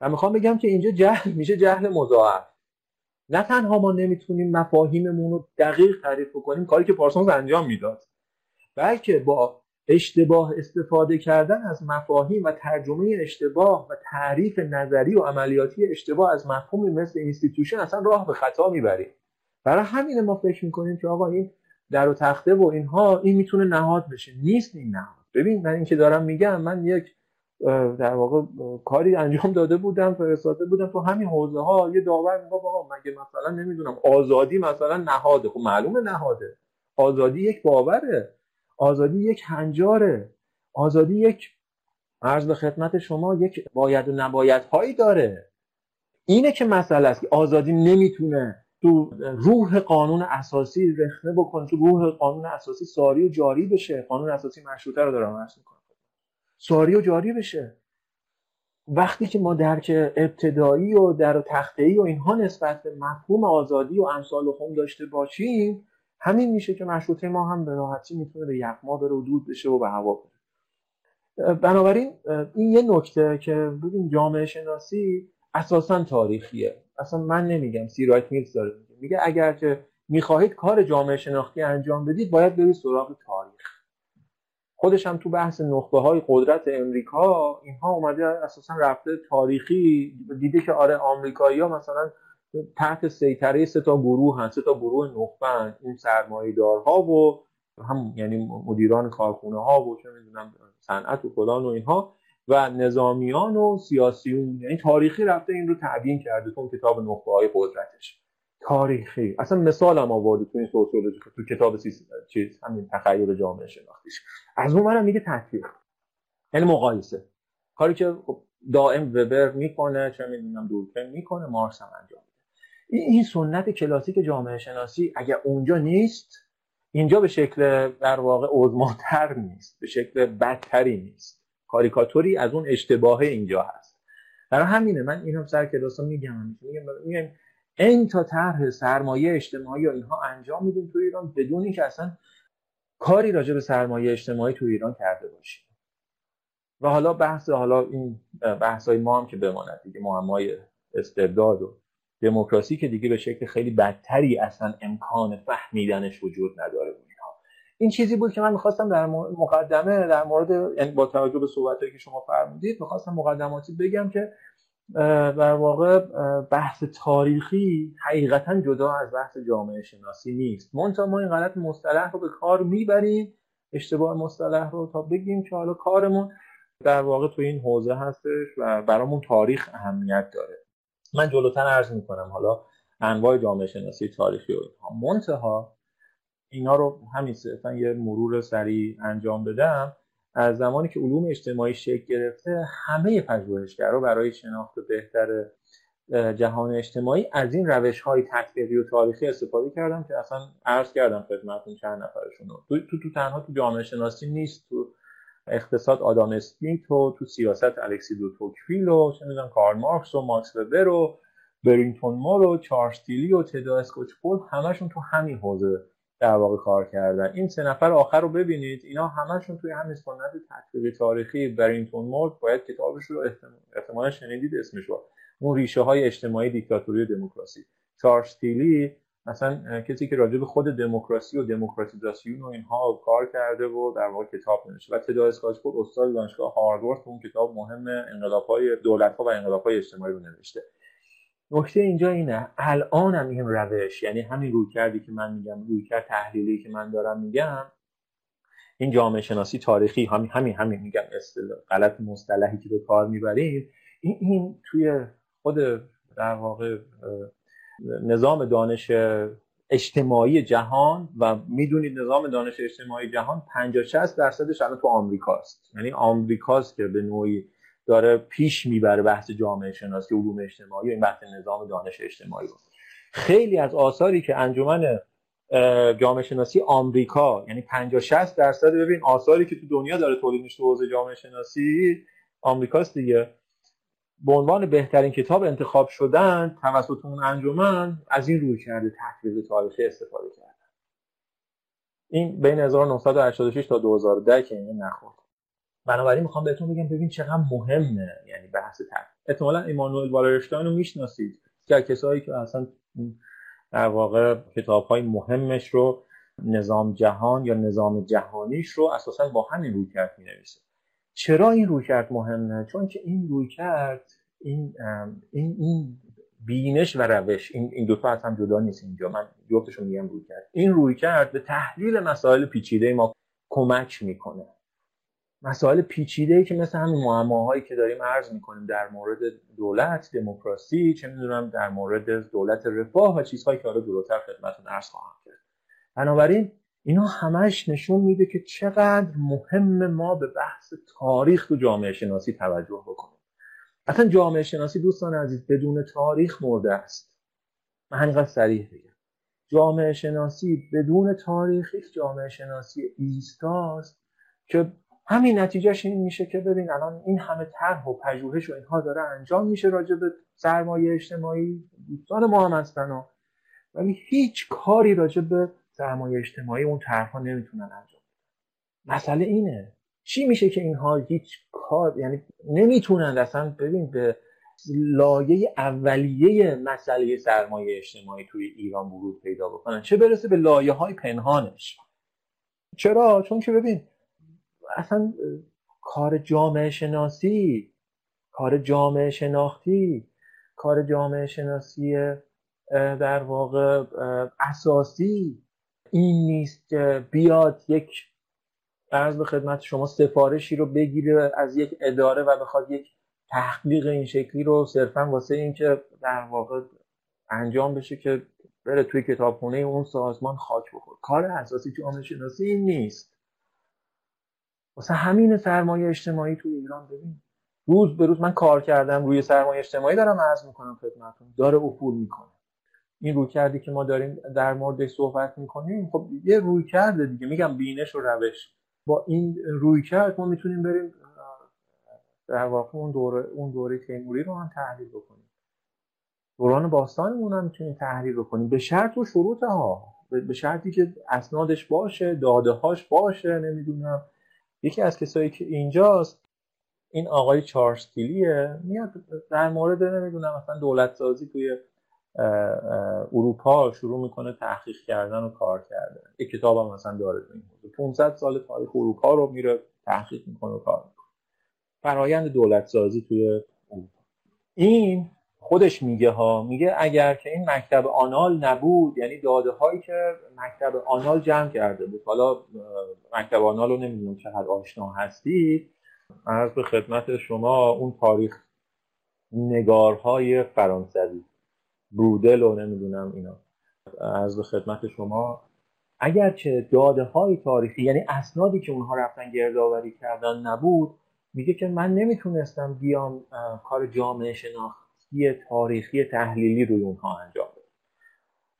و می‌خوام بگم که اینجا جهل میشه جهل مضاعف. نه تنها ما نمی‌تونیم مفاهیممون رو دقیق تعریف کنیم کاری که پارسونز انجام می‌داد بلکه با اشتباه استفاده کردن از مفاهیم و ترجمه اشتباه و تعریف نظری و عملیاتی اشتباه از مفهومی مثل institution اصلا راه به خطا می‌بریم. برای همین ما فکر می‌کنیم که آقا این در و تخته و اینها این می‌تونه نهاد بشه. نیست این نهاد. ببین من این که دارم میگم من یک در واقع کاری انجام داده بودم فرستاده بودم تو همین حوزه ها یه داور میگه آقا مگه مثلا نمی‌دونم آزادی مثلا نهاده. خب معلومه نهاده. آزادی یک باوره. آزادی یک هنجاره. آزادی یک عرض به خدمت شما یک باید و نباید هایی داره. اینه که مسئله است که آزادی نمی‌تونه تو روح قانون اساسی رخنه بکنه تو روح قانون اساسی ساری و جاری بشه. قانون اساسی مشروطه رو دارم عرض می‌کنم. ساری و جاری بشه. وقتی که ما درک ابتدایی و در تخته و اینها نسبت به مفهوم آزادی و امثال خم داشته باشیم همین میشه که مشروطه ما هم به راحتی می‌تونه به یخما بره و دود بشه و به هوا بره. بنابراین این یه نکته که ببین جامعه شناسی اساسا تاریخیه. اصلا من نمیگم سیرایت میلز داره میگه. میگه اگر که می‌خواهید کار جامعه شناختی انجام بدید باید برید سراغ تاریخ. خودش هم تو بحث نخبه های قدرت امریکا اینها اومده اساسا رفته تاریخی دیده که آره آمریکایی ها مثلا تحت سیطره سه تا گروه هن سه تا گروه نخبه این سرمایه دارها و هم یعنی مدیران کارخونه ها و چه می‌دونم صنعت و فلان و اینها و نظامیان و سیاسیون. یعنی تاریخی رفته این رو تعیین کرده تو کتاب نخبه های قدرتش. تاریخی. اصلا مثال هم آورده تو این سوسیولوژی تو کتاب سیس... چیز همین تخیل جامعه شناختیش. از اون منم میگه تطبیق یعنی مقایسه. کاری که خب دائم وبر می‌کنه چه می‌دونم دورکن می‌کنه مارس هم انجام این سنت کلاسیک جامعه شناسی اگر اونجا نیست اینجا به شکل در واقع عظماتر نیست به شکل بدتری نیست. کاریکاتوری از اون اشتباه اینجا هست. برای همینه من اینم سر کلاس میگم. میگم این تا طرح سرمایه اجتماعی یا اینها انجام میدیم تو ایران بدون اینکه اصلا کاری راجع به سرمایه اجتماعی تو ایران کرده باشیم. و حالا بحث حالا این بحث های ما هم که بماند. دیگه معمای استبداد و دموکراسی که دیگه به شکل خیلی بدتری اصلا امکان فهمیدنش وجود نداره این چیزی بود که من می‌خواستم در مقدمه در مورد یعنی با توجه به صحبتهایی که شما فرمودید می‌خواستم مقدماتی بگم که در واقع بحث تاریخی حقیقتا جدا از بحث جامعه شناسی نیست. منتها ما این غلط مصطلح رو به کار می‌بریم اشتباه مصطلح رو تا بگیم که حالا کارمون در واقع تو این حوزه هستش و برامون تاریخ اهمیت داره. من جلوتر عرض می‌کنم. حالا انواع جامعه شناسی تاریخی و اینها. منتها اینا رو همین صرفا یه مرور سریع انجام بدم. از زمانی که علوم اجتماعی شکل گرفته همه پژوهشگرا برای شناخت بهتر جهان اجتماعی از این روش های تطبیقی و تاریخی استفاده کردم که اصلا عرض کردم خدمتتون چند نفرشون رو. تو, تو, تو تنها تو جامعه شناسی نیست تو اقتصاد آدام اسمیت و تو سیاست الکسی دو توکفیل و چه می‌دونم کارل مارکس و ماکس وبر و برینگتون مور و چارلز و تدا اسکوچپول همشون تو همین حوزه در واقع کار کردن. این سه نفر آخر رو ببینید اینا همشون توی همین سنت تطبیقی تاریخی برینتون مورد باید کتابش رو احتمالا شنیدید اسمش رو. اون ریشه های اجتماعی دیکتاتوری دموکراسی. چارلز تیلی مثلا کسی که راجع به خود دموکراسی و دموکراتیزاسیون و اینها کار کرده و در واقع کتاب نوشته و تدا اسکاچپور استاد دانشگاه هاروارد اون کتاب مهم انقلاب‌های دولت‌ها و انقلاب‌های اجتماعی رو نوشته. نکته اینجا اینه الان هم این روش یعنی همین روی کردی که من میگم روی کرد تحلیلی که من دارم میگم این جامعه شناسی تاریخی همین همین همین میگم اصطلاح غلط مصطلحی که به کار می‌بریم این, این توی خود در واقع نظام دانش اجتماعی جهان و می‌دونید نظام دانش اجتماعی جهان 50 60 درصدش الان تو آمریکاست یعنی آمریکاست که به نوعی داره پیش می‌بره بحث جامعه شناسی علوم اجتماعی و این بحث نظام دانش اجتماعی رو. خیلی از آثاری که انجمن جامعه شناسی آمریکا یعنی 50 60 درصد ببین آثاری که تو دنیا داره تولید میشه تو حوزه جامعه شناسی آمریکاست دیگه. به عنوان بهترین کتاب انتخاب شدن توسط اون انجمن از این روی کرده تحقیق تاریخی استفاده کردن این بین 1986 تا 2010 که این نخورد. بنابراین می‌خوام بهتون بگم ببین چقدر مهمه یعنی بحث تر احتمالا ایمانوئل والرشتاین رو می‌شناسید. که کسایی که اصلا در واقع کتاب های مهمش رو نظام جهان یا نظام جهانیش رو اساسا با همین روی کرد می نویسه چرا این روی کرد مهمه؟ چون که این روی کرد این, این, این بینش و روش این, این دوتا از هم جدا نیست اینجا. من جفتشو میگم روی کرد. این روی کرد به تحلیل مسائل پیچیده ما کمک می‌کنه. مسائل پیچیده ای که مثل همین معماهایی که داریم عرض می‌کنیم در مورد دولت دموکراسی چه می‌دونم در مورد دولت رفاه و چیزهایی که حالا دورتر خدمتتون عرض خواهم کرد. بنابراین اینا همش نشون میده که چقدر مهم ما به بحث تاریخ تو جامعه شناسی توجه بکنیم. اصلا جامعه شناسی دوستان عزیز بدون تاریخ مرده است. من همینقدر سریع بگم جامعه شناسی بدون تاریخ جامعه شناسی ایستاست که همین نتیجهش این میشه که ببین الان این همه طرح و پژوهش و اینها داره انجام میشه راجع به سرمایه اجتماعی. دوستان ما هم هستن ولی هیچ کاری راجع به سرمایه اجتماعی اون طرحها نمی‌تونن انجام بدن. مسئله اینه. چی میشه که اینها هیچ کار یعنی نمی‌تونن اصلا ببین به لایه اولیه مسئله سرمایه اجتماعی توی ایران ورود پیدا بکنن. چه برسه به لایه های پنهانش. چرا؟ چون که ببین اصلا کار جامعه شناسی کار جامعه شناختی کار جامعه شناسی در واقع اساسی این نیست بیاد یک عرض به خدمت شما سفارشی رو بگیره از یک اداره و بخواد یک تحقیق این شکلی رو صرفا واسه اینکه در واقع انجام بشه که بره توی کتابخونه اون سازمان خاک بخور کار اساسی جامعه شناسی این نیست. واسه همین سرمایه اجتماعی توی ایران ببین. روز به روز من کار کردم روی سرمایه اجتماعی دارم عرض می‌کنم خدمتتون. داره افول می‌کنه. این روی کردی که ما داریم در موردش صحبت می‌کنیم خب یه روی کرده دیگه. میگم بینش و روش. با این روی کرد ما می‌تونیم بریم در واقع اون دوره اون دوره تیموری رو هم تحلیل بکنیم. دوران باستانمون هم می‌تونیم تحلیل بکنیم. به شرط و شروط ها. به شرطی که اسنادش باشه داده هاش باشه نمی‌دونم. یکی از کسایی که اینجاست این آقای چارستیلیه میاد در مورد نمی‌دونم مثلا دولت سازی توی اروپا شروع می‌کنه تحقیق کردن و کار کردن. یک کتاب هم مثلا داره این 500 سال تاریخ اروپا رو میره تحقیق می‌کنه و کار می‌کنه. فرایند دولت سازی توی اروپا. این خودش میگه ها میگه اگر که این مکتب آنال نبود یعنی داده هایی که مکتب آنال جمع کرده بود حالا مکتب آنال رو نمی‌دونم چقدر آشنا هستید عرض به خدمت شما اون تاریخ نگارهای فرانسوی. برودل و نمی‌دونم اینا. از خدمت شما اگر که داده های تاریخی یعنی اسنادی که اونها رفتن گردآوری کردن نبود میگه که من نمی‌تونستم بیام کار جامعه شناختی تاریخی تحلیلی روی اونها انجام بدم.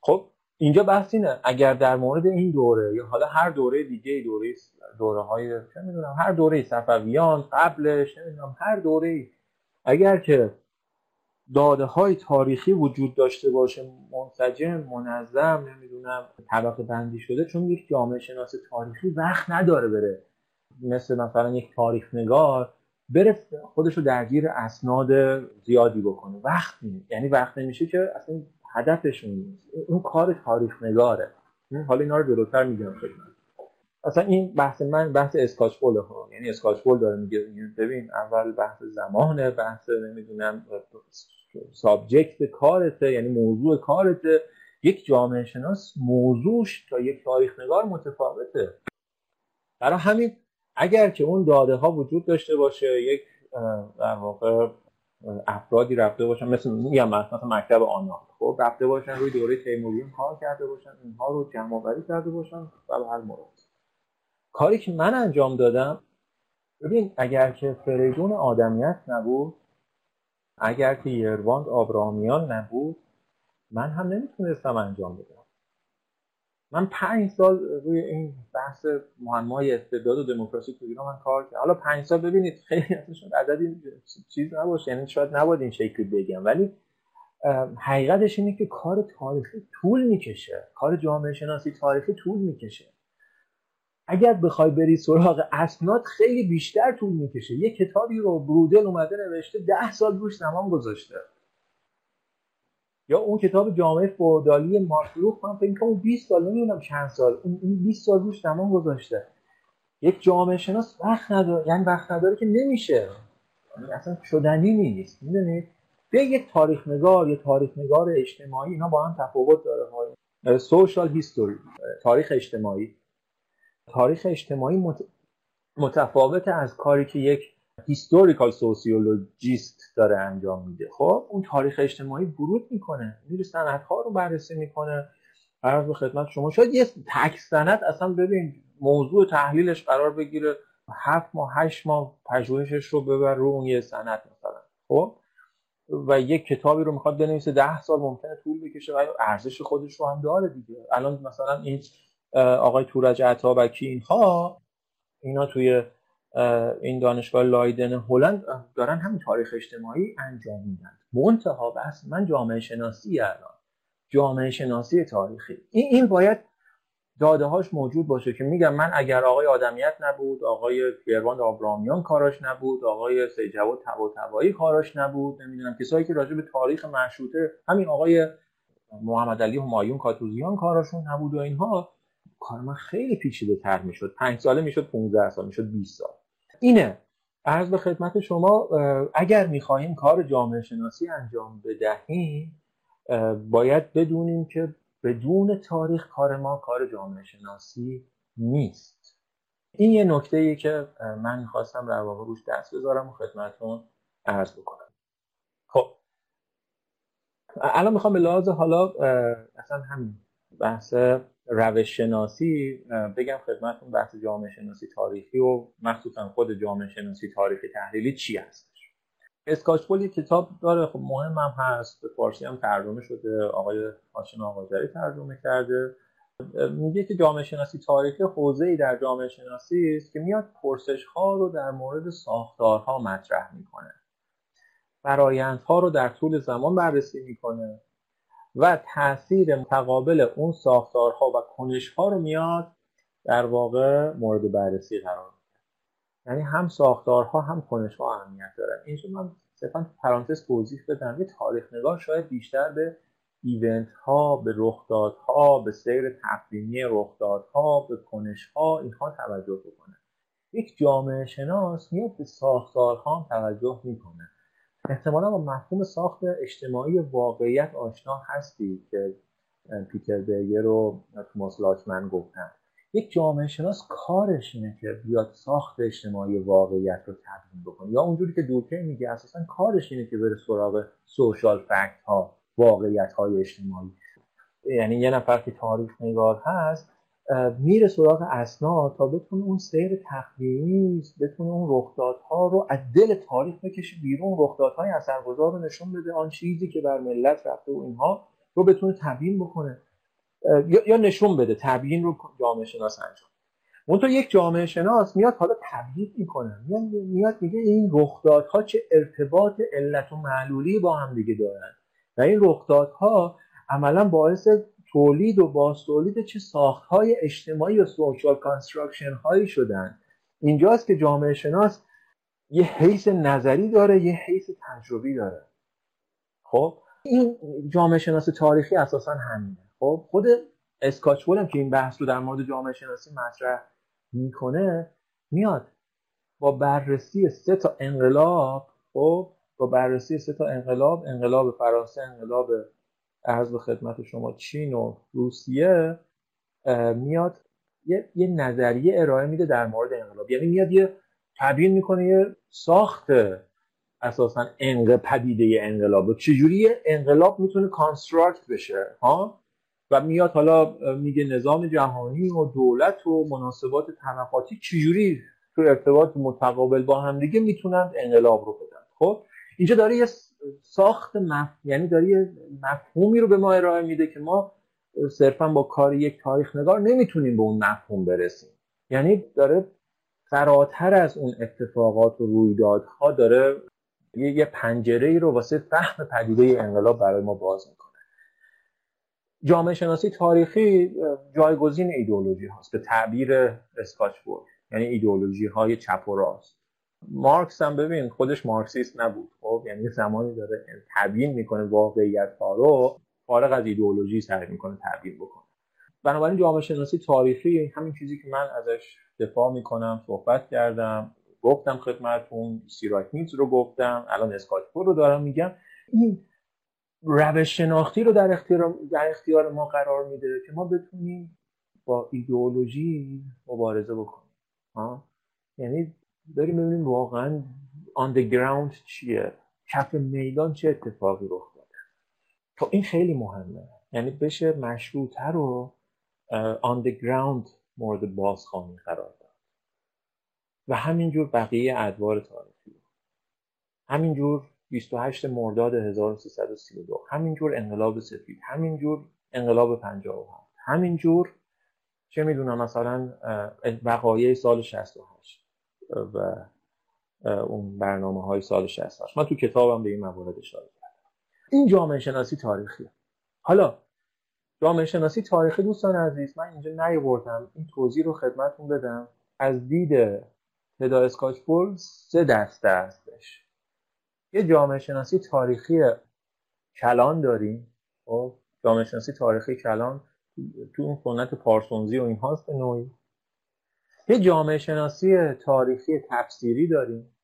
خب اینجا بحث اینه. اگر در مورد این دوره یا حالا هر دوره دیگه دوره دوره های چه می‌دونم هر دوره صفویان قبلش نمی‌دونم هر دوره اگر که داده های تاریخی وجود داشته باشه منسجم منظم نمی‌دونم طبقه بندی شده چون یک جامعه شناس تاریخی وقت نداره بره مثل مثلا یک تاریخ نگار بره خودش رو درگیر اسناد زیادی بکنه. وقت نیست یعنی وقت نمیشه که اصلا هدفشون نیست. اون کار تاریخ نگاره. حالا اینا رو جلوتر میگم خدمت. اصلا این بحث من بحث اسکاچبول ها. یعنی اسکاچبول داره میگه ببین اول بحث زمانه بحث نمی‌دونم سابجکت کارته یعنی موضوع کارته. یک جامعه شناس موضوعش تا یک تاریخ نگار متفاوته. برای همین اگر که اون داده ها وجود داشته باشه یک در واقع افرادی رفته باشن مثل میگم مثلا مکتب آنها خب رفته باشن روی دوره تیموریون کار کرده باشن اینها رو جمع آوری کرده باشن و به هر مورد. کاری که من انجام دادم ببین اگر که فریدون آدمیت نبود اگر که یرواند آبرامیان نبود من هم نمی‌تونستم انجام بدم. من پنج سال روی این بحث معمای استبداد و دموکراسی تو ایران من کار کردم. حالا پنج سال ببینید خیلی ازشون عددی چیز نباشه یعنی شاید نباید این شکلی بگم. ولی حقیقتش اینه که کار تاریخی طول می‌کشه. کار جامعه شناسی تاریخی طول می‌کشه. اگر بخوای بری سراغ اسناد خیلی بیشتر طول می‌کشه. یه کتابی رو برودل اومده نوشته ده سال روش زمان گذاشته. یا اون کتاب جامعه فودالی مارکلوخ من فکر کنم 20 سال نمی‌دونم چند سال اون 20 سال روش زمان گذاشته. یک جامعه شناس وقت نداره یعنی وقت نداره که نمیشه. یعنی اصلا شدنی نیست می‌دونید به یک تاریخ نگار یا تاریخ نگار اجتماعی اینا با هم تفاوت داره. سوشال هیستوری تاریخ اجتماعی. تاریخ اجتماعی متفاوت از کاری که یک هیستوریکال سوسیولوژیست داره انجام میده. خب اون تاریخ اجتماعی ورود می‌کنه میره سندها رو بررسی می‌کنه. عرض به خدمت شما شاید یه تک سند اصلا ببین موضوع تحلیلش قرار بگیره هفت ماه هشت ماه پژوهشش رو ببر رو اون یه سند مثلا. خب؟ و یک کتابی رو می‌خواد بنویسه ده سال ممکنه طول بکشه و ارزش خودش رو هم داره دیگه. الان مثلا این آقای تورج عطابکی اینها اینا توی این دانشگاه لایدن هلند دارن همین تاریخ اجتماعی انجام میدن. منتها بس من جامعه شناسی الان جامعه شناسی تاریخی. این این باید داده هاش موجود باشه که میگم من اگر آقای آدمیت نبود آقای پیروان آبرامیان کاراش نبود آقای سیجواد تبا کاراش نبود نمی‌دونم کسایی که راجع به تاریخ مشروطه همین آقای محمد علی همایون کاتوزیان کاراشون نبود و اینها کار من خیلی پیچیده تر می‌شد. پنج ساله می‌شد 15 سال می‌شد 20 سال. اینه. عرض به خدمت شما اگر می‌خواهیم کار جامعه شناسی انجام بدهیم باید بدونیم که بدون تاریخ کار ما کار جامعه شناسی نیست. این یه نکته ای که من می‌خواستم در واقع روش دست بذارم و خدمتون عرض بکنم. خب. الان می‌خوام به لحاظ حالا اصلا همین بحث روش شناسی بگم خدمتون بحث جامعه شناسی تاریخی و مخصوصا خود جامعه شناسی تاریخی تحلیلی چی هستش اسکاچپول یک کتاب داره خب مهم هم هست. به فارسی هم ترجمه شده. آقای هاشم آقاجری ترجمه کرده. میگه که جامعه شناسی تاریخی حوزه ای در جامعه شناسی است که میاد پرسش ها رو در مورد ساختارها مطرح می‌کنه. فرایندها رو در طول زمان بررسی می‌کنه. و تاثیر متقابل اون ساختارها و کنشها رو میاد در واقع مورد بررسی قرار یعنی هم ساختارها هم کنشها اهمیت دارن. اینجا من صرفا پرانتز توضیح بدم یه تاریخ نگار شاید بیشتر به ایونت ها به رخدادها به سیر تقویمی رخدادها به کنشها اینها توجه بکنه. یک جامعه شناس میاد به ساختارها هم توجه می‌کنه. احتمالا با مفهوم ساخت اجتماعی واقعیت آشنا هستی که پیتر برگر و توماس لاچمن گفتن. یک جامعه شناس کارش اینه که بیاد ساخت اجتماعی واقعیت رو تبیین بکنه. یا اونجوری که دورکه میگه اساسا کارش اینه که بره سراغ سوشال فکت ها واقعیت های اجتماعی. یعنی یه نفر که تاریخ نگار هست میره سراغ اسناد تا بتونه اون سیر تخمینی بتونه اون رخدادها رو از دل تاریخ بکشه بیرون. رخدادهای اثرگذار رو نشون بده آن چیزی که بر ملت رفته و اینها رو بتونه تبیین بکنه. یا نشون بده تبیین رو جامعه شناس انجام تو یک جامعه شناس میاد حالا تبیین می‌کنه. میاد میگه این رخدادها چه ارتباط علت و معلولی با هم دیگه دارن. و این رخدادها عملا باعث تولید و باز تولید چه های اجتماعی و social construction هایی شدن. اینجاست که جامعه شناس یه حیث نظری داره یه حیث تجربی داره. خب این جامعه شناس تاریخی اساسا همینه. خب خود اسکاچپول هم که این بحث رو در مورد جامعه شناسی مطرح می‌کنه میاد. با بررسی سه تا انقلاب خب با بررسی سه تا انقلاب انقلاب فرانسه انقلاب ارز به خدمت شما چین و روسیه میاد یه, یه نظریه ارائه میده در مورد انقلاب. یعنی میاد یه تبیین می‌کنه یه ساخت اساسا انق پدیده انقلاب چجوری انقلاب می‌تونه کانستراکت بشه ها؟ و میاد حالا میگه نظام جهانی و دولت و مناسبات طبقاتی چجوری تو ارتباط متقابل با هم دیگه می‌تونن انقلاب رو بدن خب؟ اینجا داره یه ساخت مف... یعنی داره یه مفهومی رو به ما ارائه میده که ما صرفا با کار یک تاریخ نگار نمی‌تونیم به اون مفهوم برسیم. یعنی داره فراتر از اون اتفاقات و رویدادها داره یه, یه پنجره ای رو واسه فهم پدیده انقلاب برای ما باز می‌کنه. جامعه شناسی تاریخی جایگزین ایدئولوژی هاست به تعبیر اسکاچبورگ یعنی ایدئولوژی های چپ و راست. مارکس هم ببین خودش مارکسیست نبود. خب یعنی زمانی داره تبیین می‌کنه واقعیت ها رو فارغ از ایدئولوژی سعی می‌کنه تبیین بکنه. بنابراین جامعه شناسی تاریخی همین چیزی که من ازش دفاع می‌کنم صحبت کردم گفتم خدمتتون سیراک رو گفتم الان اسکاتپور رو دارم میگم. این روش شناختی رو در اختیار, در اختیار ما قرار میده که ما بتونیم با ایدئولوژی مبارزه بکنیم. ها؟ یعنی بریم ببینیم واقعا the ground چیه؟ کف میدان چه اتفاقی رخ داده؟ تو خب این خیلی مهمه. یعنی بشه مشروطه رو on the ground مورد بازخوانی قرار داد. و همینجور بقیه ادوار تاریخی. همینجور 28 مرداد 1332 همینجور انقلاب سفید همینجور انقلاب 57 همینجور چه می‌دونم مثلا وقایع سال 68 و اون برنامه های سال 68 من تو کتابم به این موارد اشاره کردم. این جامعه شناسی تاریخیه. حالا جامعه شناسی تاریخی دوستان عزیز من اینجا نیاوردم. این توضیح رو خدمتتون بدم. از دید تدا اسکاچپول سه دسته هستش. یه جامعه شناسی تاریخی کلان داریم. خب جامعه شناسی تاریخی کلان تو اون سنت پارسونزی و این هاست به نوعی. یه جامعه شناسی تاریخی تفسیری داریم.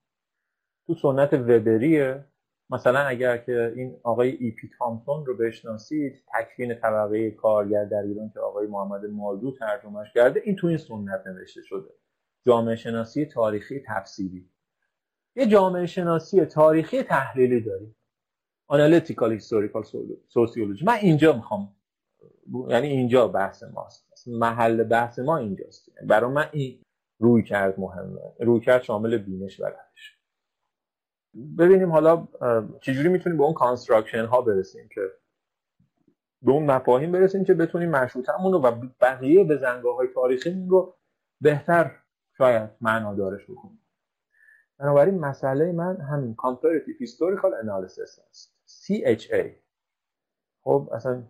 تو سنت وبریه. مثلا اگر که این آقای ای پی تامسون رو بشناسید تکوین طبقه کارگر در ایران که آقای محمد مالدو ترجمهش کرده این تو این سنت نوشته شده. جامعه شناسی تاریخی تفسیری. یه جامعه شناسی تاریخی تحلیلی داریم. analytical historical sociology من اینجا می‌خوام یعنی اینجا بحث ماست. محل بحث ما اینجاست. برای من این روی کرد مهمه. روی کرد شامل بینش و روش. ببینیم حالا چجوری می‌تونیم به اون construction ها برسیم که به اون مفاهیم برسیم که بتونیم مشروطمون رو و بقیه بزنگاه های تاریخی رو بهتر شاید معنا دارش بکنیم. بنابراین مسئله من همین comparative historical analysis است. CHA خب اصلا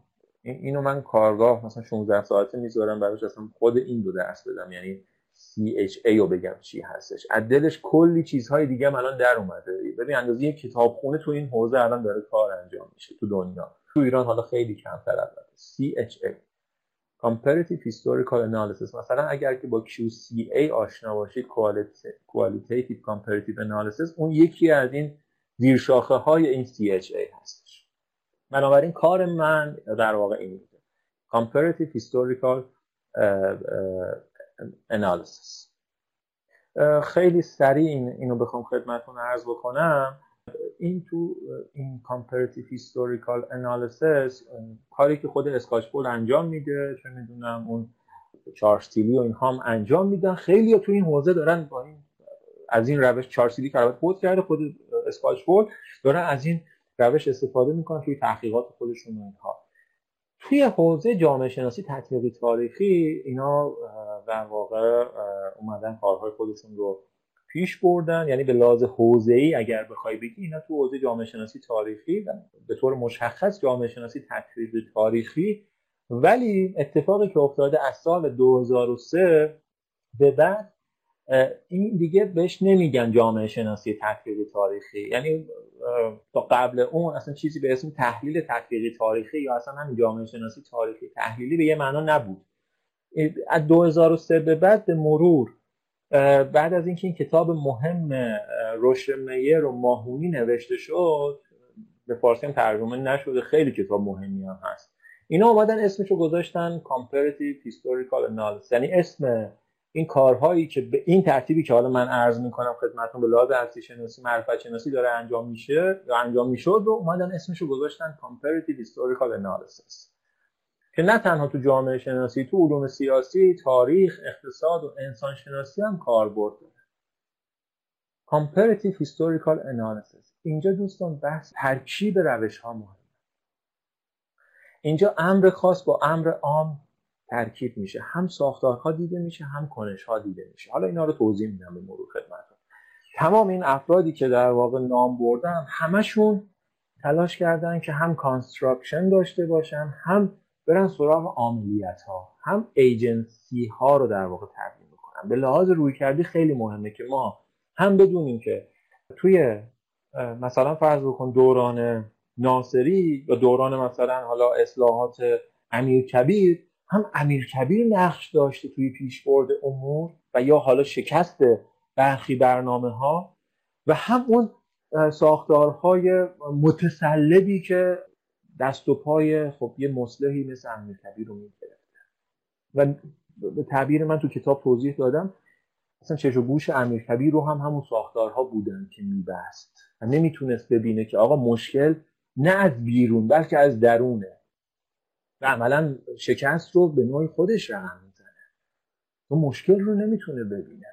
اینو من کارگاه مثلا 16 ساعته می‌ذارم براش اصلا خود این رو درس بدم. یعنی CHA رو بگم چی هستش. از دلش کلی چیزهای دیگه هم الان در اومده. ببین اندازه یک کتابخونه تو این حوزه الان داره کار انجام میشه تو دنیا. تو ایران حالا خیلی کمتر البته. CHA Comparative Historical Analysis. مثلا اگر که با QCA آشنا باشید Qualitative Comparative Analysis اون یکی از این زیرشاخه های این CHA هستش. بنابراین کار من در واقع این Comparative Historical Analysis. خیلی سریع این اینو بخوام خدمتتون عرض بکنم. این تو این comparative historical analysis کاری که خود اسکاچپول انجام میده چه می‌دونم اون چارستیلی و اینها هم انجام میدن. خیلی تو این حوزه دارن با این از این روش چارستیلی که البته خود کرده خود اسکاچپول دارن از این روش استفاده می‌کنن توی تحقیقات خودشون و توی حوزه جامعه شناسی تطبیقی تاریخی اینا در واقع اومدن کارهای خودشون رو پیش بردن. یعنی به لحاظ ای اگر بخوای بگی اینا تو حوزه جامعه شناسی تاریخی به طور مشخص جامعه شناسی تطبیقی تاریخی. ولی اتفاقی که افتاده از سال 2003 به بعد این دیگه بهش نمیگن جامعه شناسی تطبیقی تاریخی. یعنی تا قبل اون اصلا چیزی به اسم تحلیل تطبیقی تاریخی یا اصلا همین جامعه شناسی تاریخی تحلیلی به یه معنا نبود. از 2003 به بعد به مرور بعد از اینکه این کتاب مهم روشن میر و ماهونی نوشته شد به فارسی هم ترجمه نشده خیلی کتاب مهمی هم هست. اینا اومدن اسمشو گذاشتن Comparative Historical Analysis. یعنی اسم این کارهایی که به این ترتیبی که حالا من عرض می‌کنم خدمتتون به لحاظ هستی شناسی معرفت شناسی داره انجام میشه یا انجام می‌شد و اومدن اسمشو گذاشتن Comparative Historical Analysis. که نه تنها تو جامعه شناسی تو علوم سیاسی تاریخ اقتصاد و انسان شناسی هم کاربرد داره. Comparative Historical Analysis. اینجا دوستان بحث ترکیب روش ها مهمه. اینجا امر خاص با امر عام ترکیب میشه هم ساختارها دیده میشه هم کنش ها دیده میشه. حالا اینا رو توضیح میدم به مرور خدمتتون. تمام این افرادی که در واقع نام بردم همشون تلاش کردن که هم construction داشته باشن هم برن سراغ عاملیت ها هم ایجنسی ها رو در واقع تبیین بکنن. به لحاظ روی کردی خیلی مهمه که ما هم بدونیم که توی مثلا فرض بکن دوران ناصری یا دوران مثلا حالا اصلاحات امیر کبیر هم امیر کبیر نقش داشته توی پیشبرد امور و یا حالا شکست برخی برنامه ها و هم اون ساختارهای متسلبی که دست و پای خب یه مصلحی مثل کبیر رو می‌گرفته. و به تعبیر من تو کتاب توضیح دادم اصلا چش و گوش کبیر رو هم همون ساختارها بودن که میبست. و نمی‌تونست ببینه که آقا مشکل نه از بیرون بلکه از درونه. و عملا شکست رو به نوعی خودش رقم می‌زنه. و مشکل رو نمی‌تونه ببینه.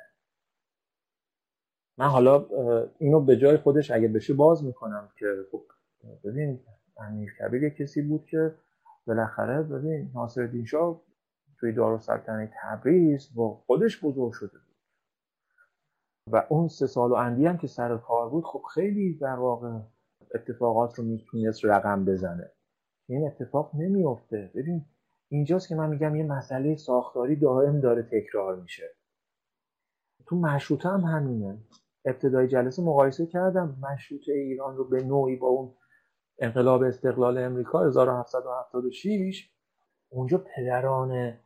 من حالا اینو به جای خودش اگه بشه باز می‌کنم که خب ببین امیر کبیر کسی بود که بالاخره ببین ناصر شاه توی دارالسلطنه تبریز با خودش بزرگ شده بود. و اون سه سال و اندی هم که سر کار بود خب خیلی در واقع اتفاقات رو می‌تونست رقم بزنه. این اتفاق نمیافته. ببین اینجاست که من میگم یه مسئله ساختاری دائم داره تکرار میشه. تو مشروطه هم همینه. ابتدای جلسه مقایسه کردم مشروطه ایران رو به نوعی با اون انقلاب استقلال امریکا 1776 اونجا پدران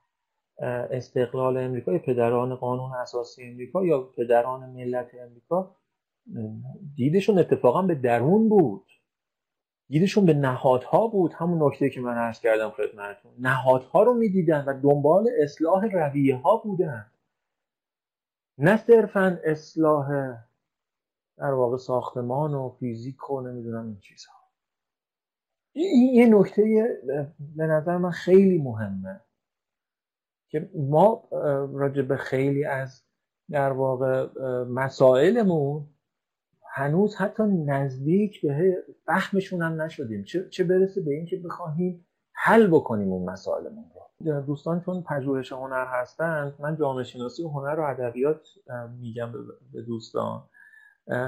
استقلال امریکا یا پدران قانون اساسی امریکا یا پدران ملت امریکا دیدشون اتفاقا به درون بود. دیدشون به نهادها بود. همون نکته که من عرض کردم خدمتتون. نهادها رو می‌دیدن و دنبال اصلاح رویه ها بودن. نه صرفا اصلاح در واقع ساختمان و فیزیک و نمی‌دونم این چیزها. این یه نکته به نظر من خیلی مهمه که ما راجع به خیلی از در واقع مسائلمون هنوز حتی نزدیک به فهمشون هم نشدیم. چه, چه برسه به اینکه بخواهیم حل بکنیم اون مسائلمون رو. دوستان چون پژوهش هنر هستند من جامعه شناسی و هنر و ادبیات میگم به دوستان.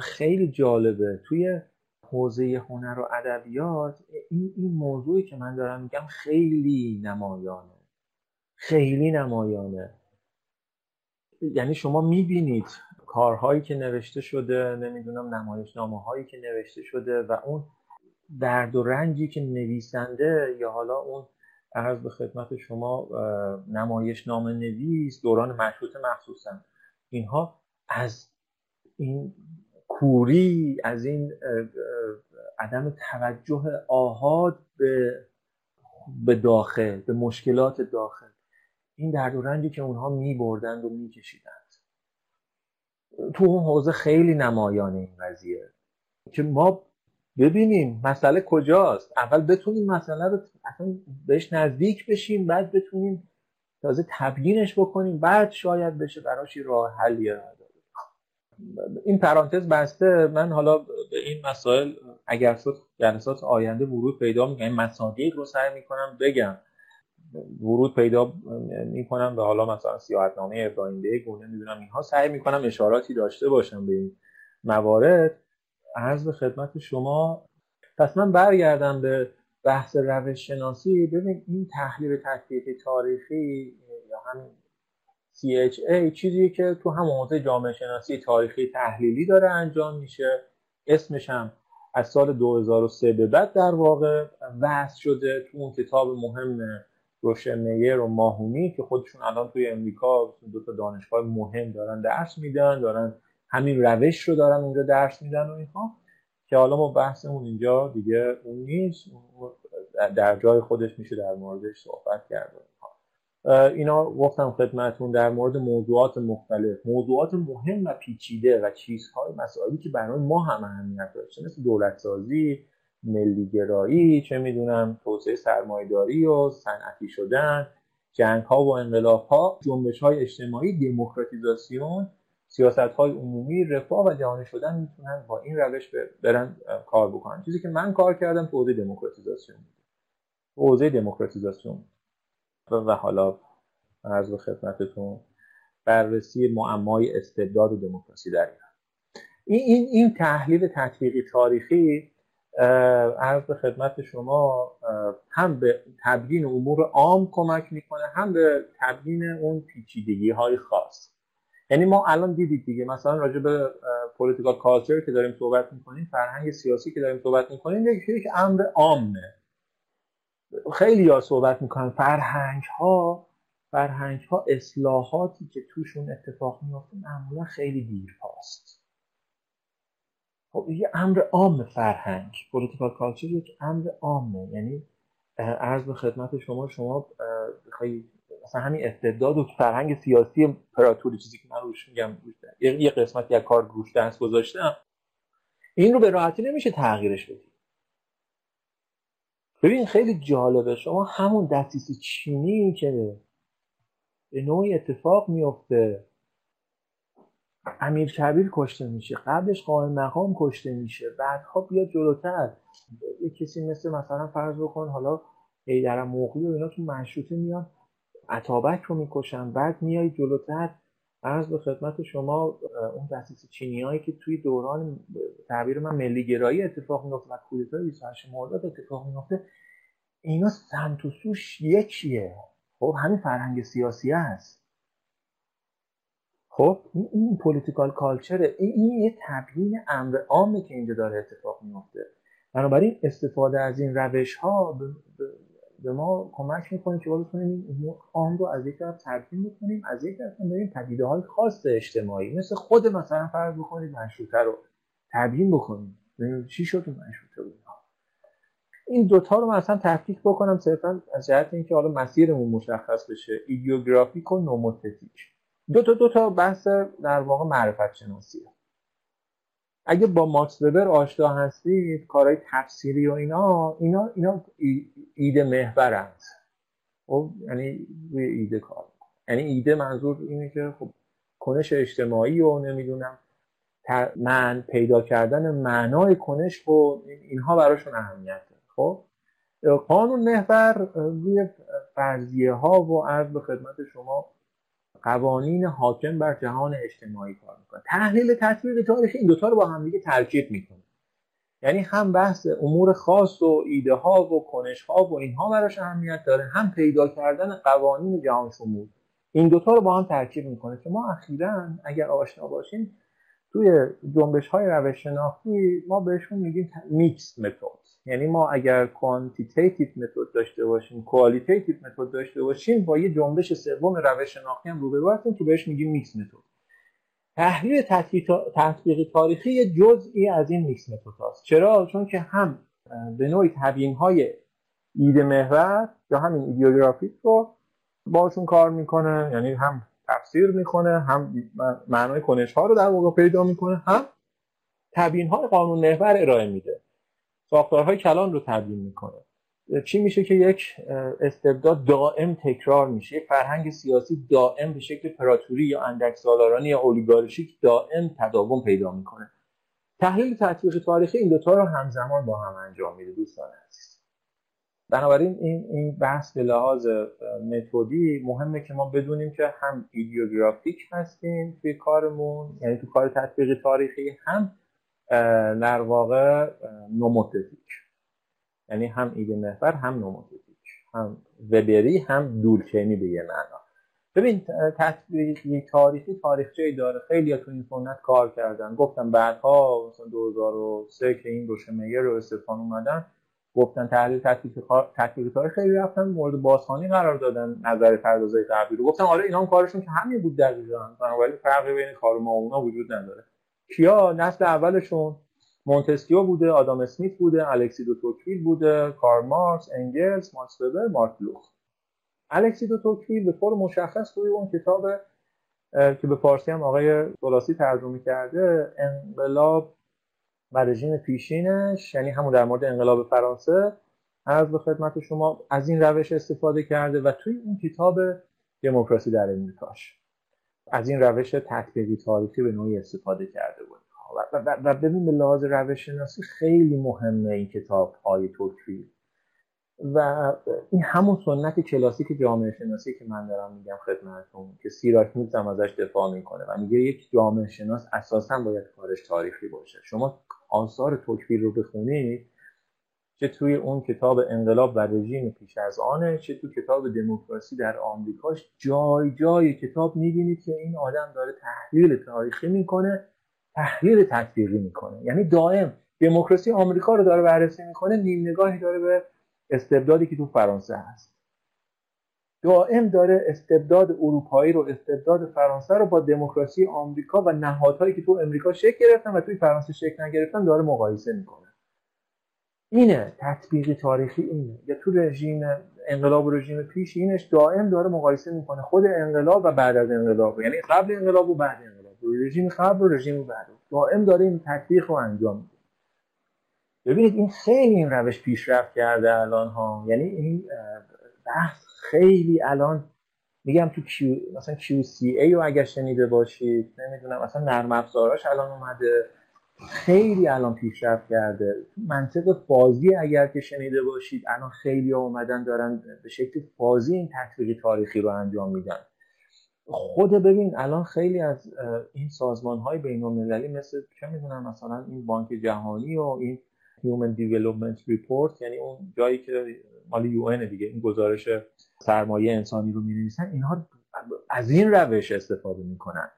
خیلی جالبه. توی حوزه هنر و ادبیات این این موضوعی که من دارم میگم خیلی نمایانه. خیلی نمایانه. یعنی شما می‌بینید کارهایی که نوشته شده نمی‌دونم نمایشنامه هایی که نوشته شده و اون درد و رنجی که نویسنده یا حالا اون عرض به خدمت شما نمایشنامه نویس دوران مشروطه مخصوصا اینها از این کوری از این عدم توجه آهاد به به داخل به مشکلات داخل این درد و رنجی که اونها می بردند و می کشیدند تو اون حوزه خیلی نمایانه این قضیه. که ما ببینیم مسئله کجاست. اول بتونیم مسئله رو اصلا بهش نزدیک بشیم بعد بتونیم تازه تبیینش بکنیم. بعد شاید بشه براش راه حلی این پرانتز بسته. من حالا به این مسائل اگر شد جلسات آینده ورود پیدا می‌کنم این مصادیق رو سعی می‌کنم بگم. ورود پیدا می‌کنم به حالا مثلا سیاحتنامه ابراهیم بیگ و نمی‌دونم اینها سعی می‌کنم اشاراتی داشته باشم به این موارد. عرض به خدمت شما پس من برگردم به بحث روش شناسی ببین این تحلیل تحقیقی تاریخی یا همین CHA چیزی که تو هم حوزه جامعه شناسی تاریخی تحلیلی داره انجام میشه. اسمش هم از سال 2003 به بعد در واقع وضع شده تو اون کتاب مهم روشن و ماهونی که خودشون الان توی امریکا دو تا دانشگاه مهم دارن درس میدن دارن همین روش رو دارن اونجا درس میدن و اینها که حالا ما بحثمون اینجا دیگه اون نیست در جای خودش میشه در موردش صحبت کرد اینا گفتم خدمتون در مورد موضوعات مختلف. موضوعات مهم و پیچیده و چیزهای مسائلی که برای ما هم اهمیت داشته مثل دولت سازی ملیگرایی چه می‌دونم توسعه سرمایداری و صنعتی شدن جنگ ها و انقلاب ها جنبش های اجتماعی دموکراتیزاسیون سیاست های عمومی رفاه و جهانی شدن می‌تونن با این روش برن کار بکنن. چیزی که من کار کردم تو حوزه دموکراتیزاسیون حوزه دموکراتیزاسیون و حالا عرض به خدمتتون بررسی معمای استبداد و دموکراسی در این, این, این تحلیل تطبیقی تاریخی عرض خدمت شما هم به تبیین امور عام کمک می‌کنه هم به تبیین اون پیچیدگی های خاص. یعنی ما الان دیدید دیگه مثلا راجع به political culture که داریم صحبت می‌کنیم فرهنگ سیاسی که داریم صحبت می‌کنیم یک یک امر عامه. خیلی ها صحبت می‌کنن فرهنگ ها فرهنگ ها اصلاحاتی که توشون اتفاق میفته معمولا خیلی دیر پاست خب یه امر عام فرهنگ political culture یک امر عامه. یعنی عرض به خدمت شما شما بخوای مثلا همین استعداد و فرهنگ سیاسی پراتوری چیزی که من روش میگم یه قسمت یک کار روش دست گذاشتم این رو به راحتی نمیشه تغییرش بدی. ببین خیلی جالبه. شما همون دستیس چینی که به نوعی اتفاق میفته امیر کبیر کشته میشه قبلش قائم مقام کشته میشه بعدها بیا جلوتر. یه کسی مثل مثلا فرض بکن حالا ایدر مغلی و اینا تو مشروطه میان عطابک رو می‌کشن بعد میای جلوتر. عرض به خدمت شما اون دستیس چینی هایی که توی دوران تعبیر من ملی گرایی اتفاق میفته و کودتای 28 مرداد اتفاق میفته اینا سمت و سوش یکیه. خب همین فرهنگ سیاسی است خب این, این پولیتیکال کالچره این, این یه تبیین امر عامه که اینجا داره اتفاق میفته. بنابراین استفاده از این روش ها به ما کمک می‌کنه که بتونیم این عام رو از یک طرف تبیین بکنیم از یک طرف بریم پدیده های خاص اجتماعی. مثل خود مثلا فرض بکنید مشروطه رو تبیین بکنیم. چی شد مشروطه بود این دوتا رو مثلا تفکیک بکنم صرفا از جهت اینکه حالا مسیرمون مشخص بشه. ایدیوگرافیک و نوموتتیک. دو تا دو تا بحث در واقع معرفت شناسیه اگه با ماکس وبر آشنا هستید کارهای تفسیری و اینا اینا اینا ایده محورند. خب یعنی روی ایده کار یعنی ایده منظور اینه که خب کنش اجتماعی و نمی‌دونم من پیدا کردن معنای کنش و اینها براشون اهمیت خب؟ قانون محور روی فرضیه ها و عرض به خدمت شما قوانین حاکم بر جهان اجتماعی کار می‌کنه. تحلیل تطبیق تاریخی این دوتا رو با هم دیگه ترکیب می‌کنه. یعنی هم بحث امور خاص و ایده ها و کنش ها و اینها براش اهمیت داره هم پیدا کردن قوانین جهان شمول. این دوتا رو با هم ترکیب می‌کنه که ما اخیرا اگر آشنا باشیم توی جنبش های روش شناختی ما بهشون میگیم mix method. یعنی ما اگر quantitative method داشته باشیم qualitative method داشته باشیم با یه جنبش سوم روش شناختی هم روبرو هستیم که بهش میگیم mix method تحلیل تحقیق تاریخی یه جزئی از این میکس متد هست چرا؟ چون که هم به نوعی تبیین های ایده محور یا همین ایدئوگرافیک رو باشون کار می‌کنه یعنی هم تفسیر می‌کنه هم معنای کنش ها رو در واقع پیدا می‌کنه هم تبیین های قانون محور ارائه میده. ساختارهای کلان رو تبیین می‌کنه. چی میشه که یک استبداد دائم تکرار میشه؟ یک فرهنگ سیاسی دائم به شکل پراتوری یا اندک سالارانی یا اولیگارشیک دائم تداوم پیدا می‌کنه. تحلیل تطبیق تاریخی این دوتا رو همزمان با هم انجام میده دوستان عزیز. بنابراین این این بحث به لحاظ متدی مهمه که ما بدونیم که هم ایدیوگرافیک هستیم توی کارمون یعنی تو کار تطبیق تاریخی هم در واقع نوموتتیک یعنی هم ایده محور هم نوموتتیک هم وبری هم دورچینی به یه معنا. ببین تطبیقی تاریخی تاریخچه داره. خیلی تو این سنت کار کردن. گفتم بعدها مثلا 2003 که این روشمیر رو استفان اومدن گفتن تحلیل تطبیق تاریخ خیلی رفتن مورد بازخوانی قرار دادن نظر پردازای غربی رو. گفتم آره اینا هم کارشون که همین بود دقیقاً. بنابراین فرقی بین کار ما اونا وجود نداره. کیا نسل اولشون؟ مونتسکیو بوده آدام اسمیت بوده الکسی دو توکویل بوده کار مارکس انگلز ماکس وبر مارک بلوخ. الکسی دو توکویل به طور مشخص توی اون کتاب که به فارسی هم آقای ثلاثی ترجمه کرده انقلاب و رژیم پیشینش یعنی همون در مورد انقلاب فرانسه از به خدمت شما از این روش استفاده کرده و توی اون کتاب دموکراسی در امریکاش از این روش تطبیقی تاریخی به نوعی استفاده کرده بود و, و ببین به لحاظ روش شناسی خیلی مهمه این کتاب های توکویل و این همون سنت کلاسیک جامعه شناسی که من دارم میگم خدمتتون که سیراک هم ازش دفاع می‌کنه و میگه یک جامعه شناس اساسا باید کارش تاریخی باشه. شما آثار توکویل رو بخونید چه توی اون کتاب انقلاب و رژیم پیش از آنه چه توی کتاب دموکراسی در آمریکاش. جای جای کتاب می‌بینید که این آدم داره تحلیل تاریخی می‌کنه تحلیل تطبیقی می‌کنه. یعنی دائم دموکراسی آمریکا رو داره بررسی می‌کنه نیم نگاهی داره به استبدادی که تو فرانسه هست. دائم داره استبداد اروپایی رو استبداد فرانسه رو با دموکراسی آمریکا و نهادهایی که تو امریکا شکل گرفتن و توی فرانسه شکل نگرفتن داره مقایسه می‌کنه. اینه تطبیق تاریخی اینه. یا تو رژیم انقلاب رژیم پیش اینش دائم داره مقایسه می‌کنه خود انقلاب و بعد از انقلاب. یعنی قبل انقلاب و بعد انقلاب. رژیم قبل و رژیم بعد. دائم داره این تطبیق رو انجام میده. ببینید این خیلی این روش پیشرفت کرده الان ها. یعنی این بحث خیلی الان میگم تو کیو مثلا QCA رو اگر شنیده باشید نمی‌دونم مثلا نرم افزاراش الان اومده. خیلی الان پیشرفت کرده. منطق فازی اگر که شنیده باشید الان خیلی ها اومدن دارن به شکل فازی این تطبیق تاریخی رو انجام میدن. خود ببین الان خیلی از این سازمان های بین المللی مثل چه می‌دونم مثلا این بانک جهانی و این Human Development Report یعنی اون جایی که مال یو دیگه این گزارش سرمایه انسانی رو می‌نویسن اینها از این روش استفاده می‌کنن.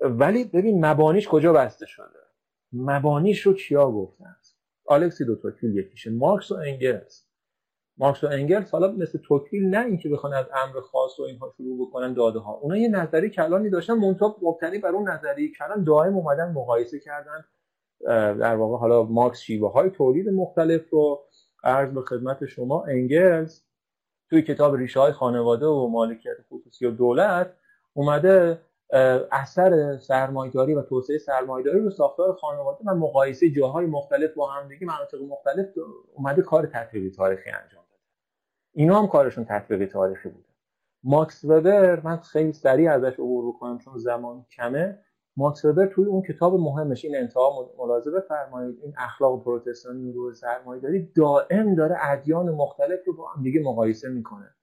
ولی ببین مبانیش کجا بسته شده؟ مبانیش رو کیا گفتن؟ آلکسی دو توکویل یکیشه مارکس و انگلز مارکس و انگلز حالا مثل توکویل نه اینکه بخوان از امر خاص و اینها شروع بکنن داده ها اونا یه نظریه کلانی داشتن منتها مبتنی بر اون نظریه کلان دائم اومدن مقایسه کردن در واقع حالا مارکس شیوه های تولید مختلف رو عرض به خدمت شما. انگلز توی کتاب ریشه های خانواده و مالکیت خصوصی و دولت اومده اثر سرمایداری و توسعه سرمایداری رو ساختار خانواده و مقایسه جاهای مختلف با همدیگه مناطق مختلف اومده کار تطبیقی تاریخی انجام داده. اینا هم کارشون تطبیقی تاریخی بوده. ماکس وبر من خیلی سریع ازش عبور بکنم چون زمان کمه. ماکس وبر توی اون کتاب مهمش این انتها ملاحظه بفرمایید. این اخلاق پروتستانی رو سرمایه‌داری دائم داره ادیان مختلف رو با هم دیگه مقایسه می‌کنه.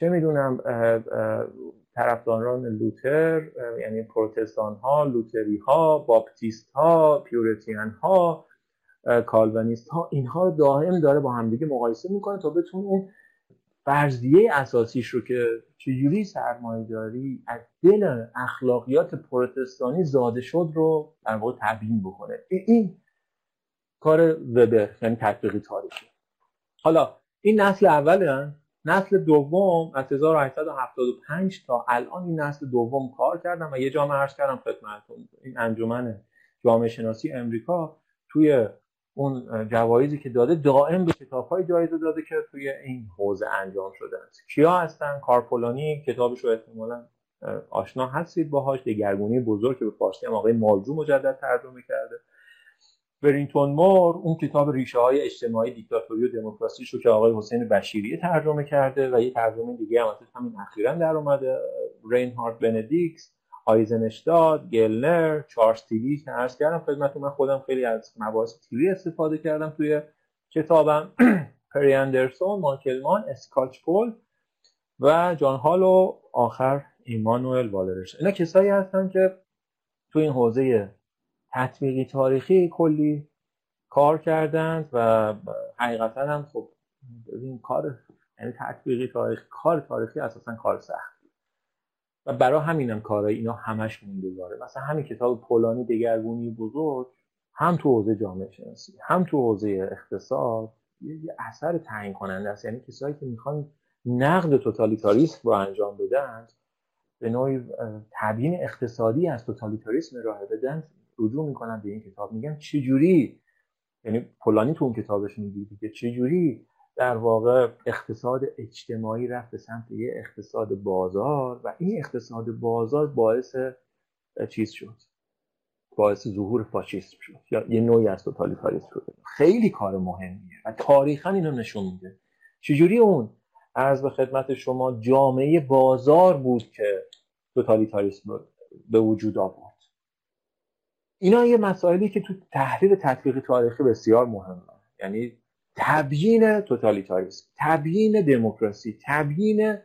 چه می‌دونم طرفداران لوتر یعنی پروتستان ها لوتری ها باپتیست ها پیوریتن ها کالوینیست ها اینها دائم داره با همدیگه مقایسه می‌کنه تا بتونه اون فرضیه اساسیش رو که چجوری سرمایه داری از دل اخلاقیات پروتستانی زاده شد رو در واقع تبیین بکنه. این کار وبر یعنی تطبیقی تاریخی. حالا این نسل اوله نسل دوم از 1875 تا الان این نسل دوم کار کردم و یه جامعه عرض کردم خدمتتون. این انجمن جامعه شناسی امریکا توی اون جوایزی که داده دائم به کتاب های جایزه داده که توی این حوزه انجام شده است. کیا هستن؟ کارپولانی کتابش رو احتمالا آشنا هستید باهاش. دگرگونی بزرگ که به فارسی هم آقای مالجو مجدد ترجمه کرده. برینتون مور اون کتاب ریشه های اجتماعی دیکتاتوری و دموکراسی رو که آقای حسین بشیری ترجمه کرده و یه ترجمه دیگه هم همین اخیرا در اومده رینهارد بندیکس آیزنشتاد گلنر چارلز تیلی که عرض کردم خدمت من خودم خیلی از مباحث تیلی استفاده کردم توی کتابم. پری اندرسون مانکلمان اسکاچ پول و جان هال و آخر ایمانوئل والرش. اینا کسایی هستن که توی این حوزه تطبیقی تاریخی کلی کار کردند و حقیقتا هم خب این کار یعنی تطبیقی تاریخی کار تاریخی اساسا کار سخت. و برای همینم کارهای اینا همش موندگاره مثلا همین کتاب پولانی دگرگونی بزرگ هم تو حوزه جامعه شناسی هم تو حوزه اقتصاد یه اثر تعیین کننده است. یعنی کسایی که می‌خوان نقد توتالیتاریسم رو انجام بدن به نوعی تبیین اقتصادی از توتالیتاریسم راه بدن رجوع می‌کنن به این کتاب. میگن چجوری؟ یعنی پولانی تو اون کتابش میگه که چجوری در واقع اقتصاد اجتماعی رفت به سمت یه اقتصاد بازار و این اقتصاد بازار باعث چیز شد. باعث ظهور فاشیسم شد. یا یه نوعی از توتالیتاریسم شد. خیلی کار مهمیه و تاریخا اینو نشون میده. چجوری اون؟ از به خدمت شما جامعه بازار بود که توتالیتاریسم به وجود آورد. اینا یه مسائلی که تو تحلیل تطبیقی تاریخی بسیار مهمه. یعنی تبیین توتالیتاریسم تبیین دموکراسی تبیین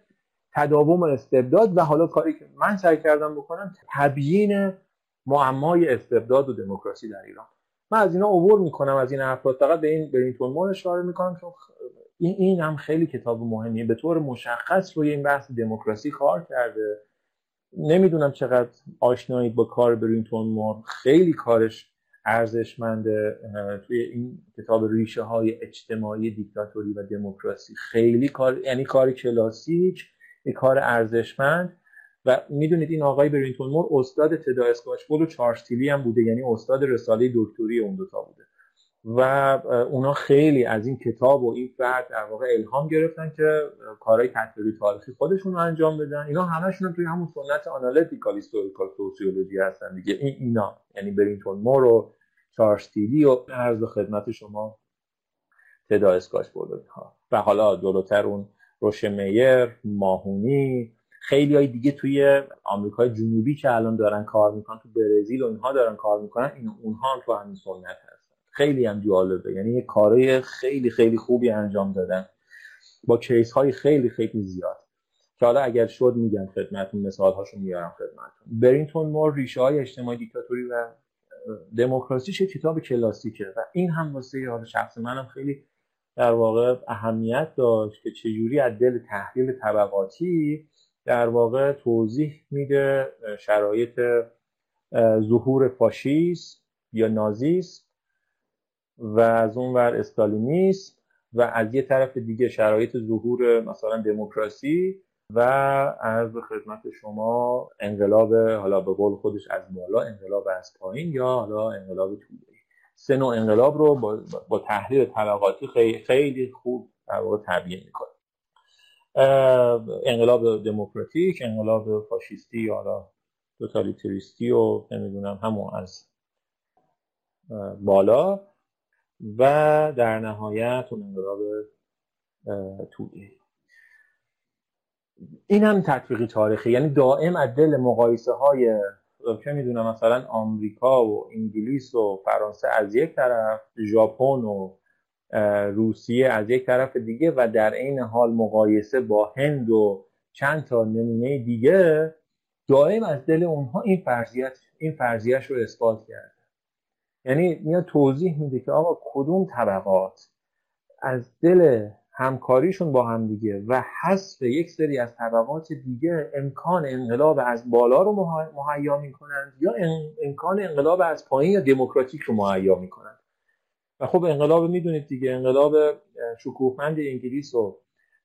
تداوم استبداد و حالا کاری که من سعی کردم بکنم تبیین معمای استبداد و دموکراسی در ایران. من از اینا عبور می‌کنم از این افراد. فقط به این برینتون مور اشاره می‌کنم چون این این هم خیلی کتاب مهمیه. به طور مشخص روی این بحث دموکراسی کار کرده. نمی‌دونم چقدر آشنایید با کار برینتون مور خیلی کارش ارزشمنده توی این کتاب ریشه های اجتماعی دیکتاتوری و دموکراسی. خیلی کار یعنی کار کلاسیک یک کار ارزشمند. و می‌دونید این آقای برینتون مور استاد تدا اسکاچپول و چارستیلی هم بوده یعنی استاد رساله دکتری اون دوتا بوده. و اونا خیلی از این کتاب و این فرد در واقع الهام گرفتن که کارهای تطبیقی تاریخی خودشون رو انجام بدن. اینا همشون توی همون سنت analytical historical sociology هستن دیگه. این اینا. یعنی برینگتون مور و چارلز تیلی و عرض خدمت شما تدا اسکاچپول ها و حالا جلوتر اون روشه مایر ماهونی. خیلی های دیگه توی آمریکای جنوبی که الان دارن کار می‌کنن تو برزیل و اینها دارن کار می‌کنن این اونها هم تو همین سنت خیلی هم جالبه. یعنی یه کارهای خیلی خیلی خوبی انجام دادن. با کیس های خیلی خیلی زیاد. که حالا اگر شد میگم خدمتتون مثال هاشو میارم خدمتتون. برینتون مور ریشه های اجتماعی دیکتاتوری و دموکراسی چه کتاب کلاسیکه و این هم واسه حالا شخص منم خیلی در واقع اهمیت داشت که چجوری از دل تحلیل طبقاتی در واقع توضیح میده شرایط ظهور فاشیسم یا نازیسم و از اون ور استالینیسم و از یه طرف دیگه شرایط ظهور مثلا دموکراسی و از خدمت شما انقلاب حالا به قول خودش از بالا انقلاب از پایین یا حالا انقلاب طولانی. سه نوع انقلاب رو با, با تحلیل طبقاتی خیلی, خیلی خوب در واقع تبیین می‌کنه. انقلاب دموکراتیک انقلاب فاشیستی یا حالا توتالیتریستی و نمی‌دونم همون از بالا. و در نهایت اون انقلاب طولانی این هم تطبیقی تاریخی. یعنی دائم از دل مقایسه های چه می‌دونم مثلا آمریکا و انگلیس و فرانسه از یک طرف ژاپن و روسیه از یک طرف دیگه و در عین حال مقایسه با هند و چند تا نمونه دیگه دائم از دل اونها این فرضیت این فرضیش رو اثبات کرده یعنی میاد توضیح میده که آقا کدوم طبقات از دل همکاریشون با هم دیگه و حذف یک سری از طبقات دیگه امکان انقلاب از بالا رو مهیا می‌کنند یا امکان انقلاب از پایین یا دموکراتیک رو مهیا می‌کنند. و خب انقلاب می‌دونید دیگه انقلاب شکوهمند انگلیس و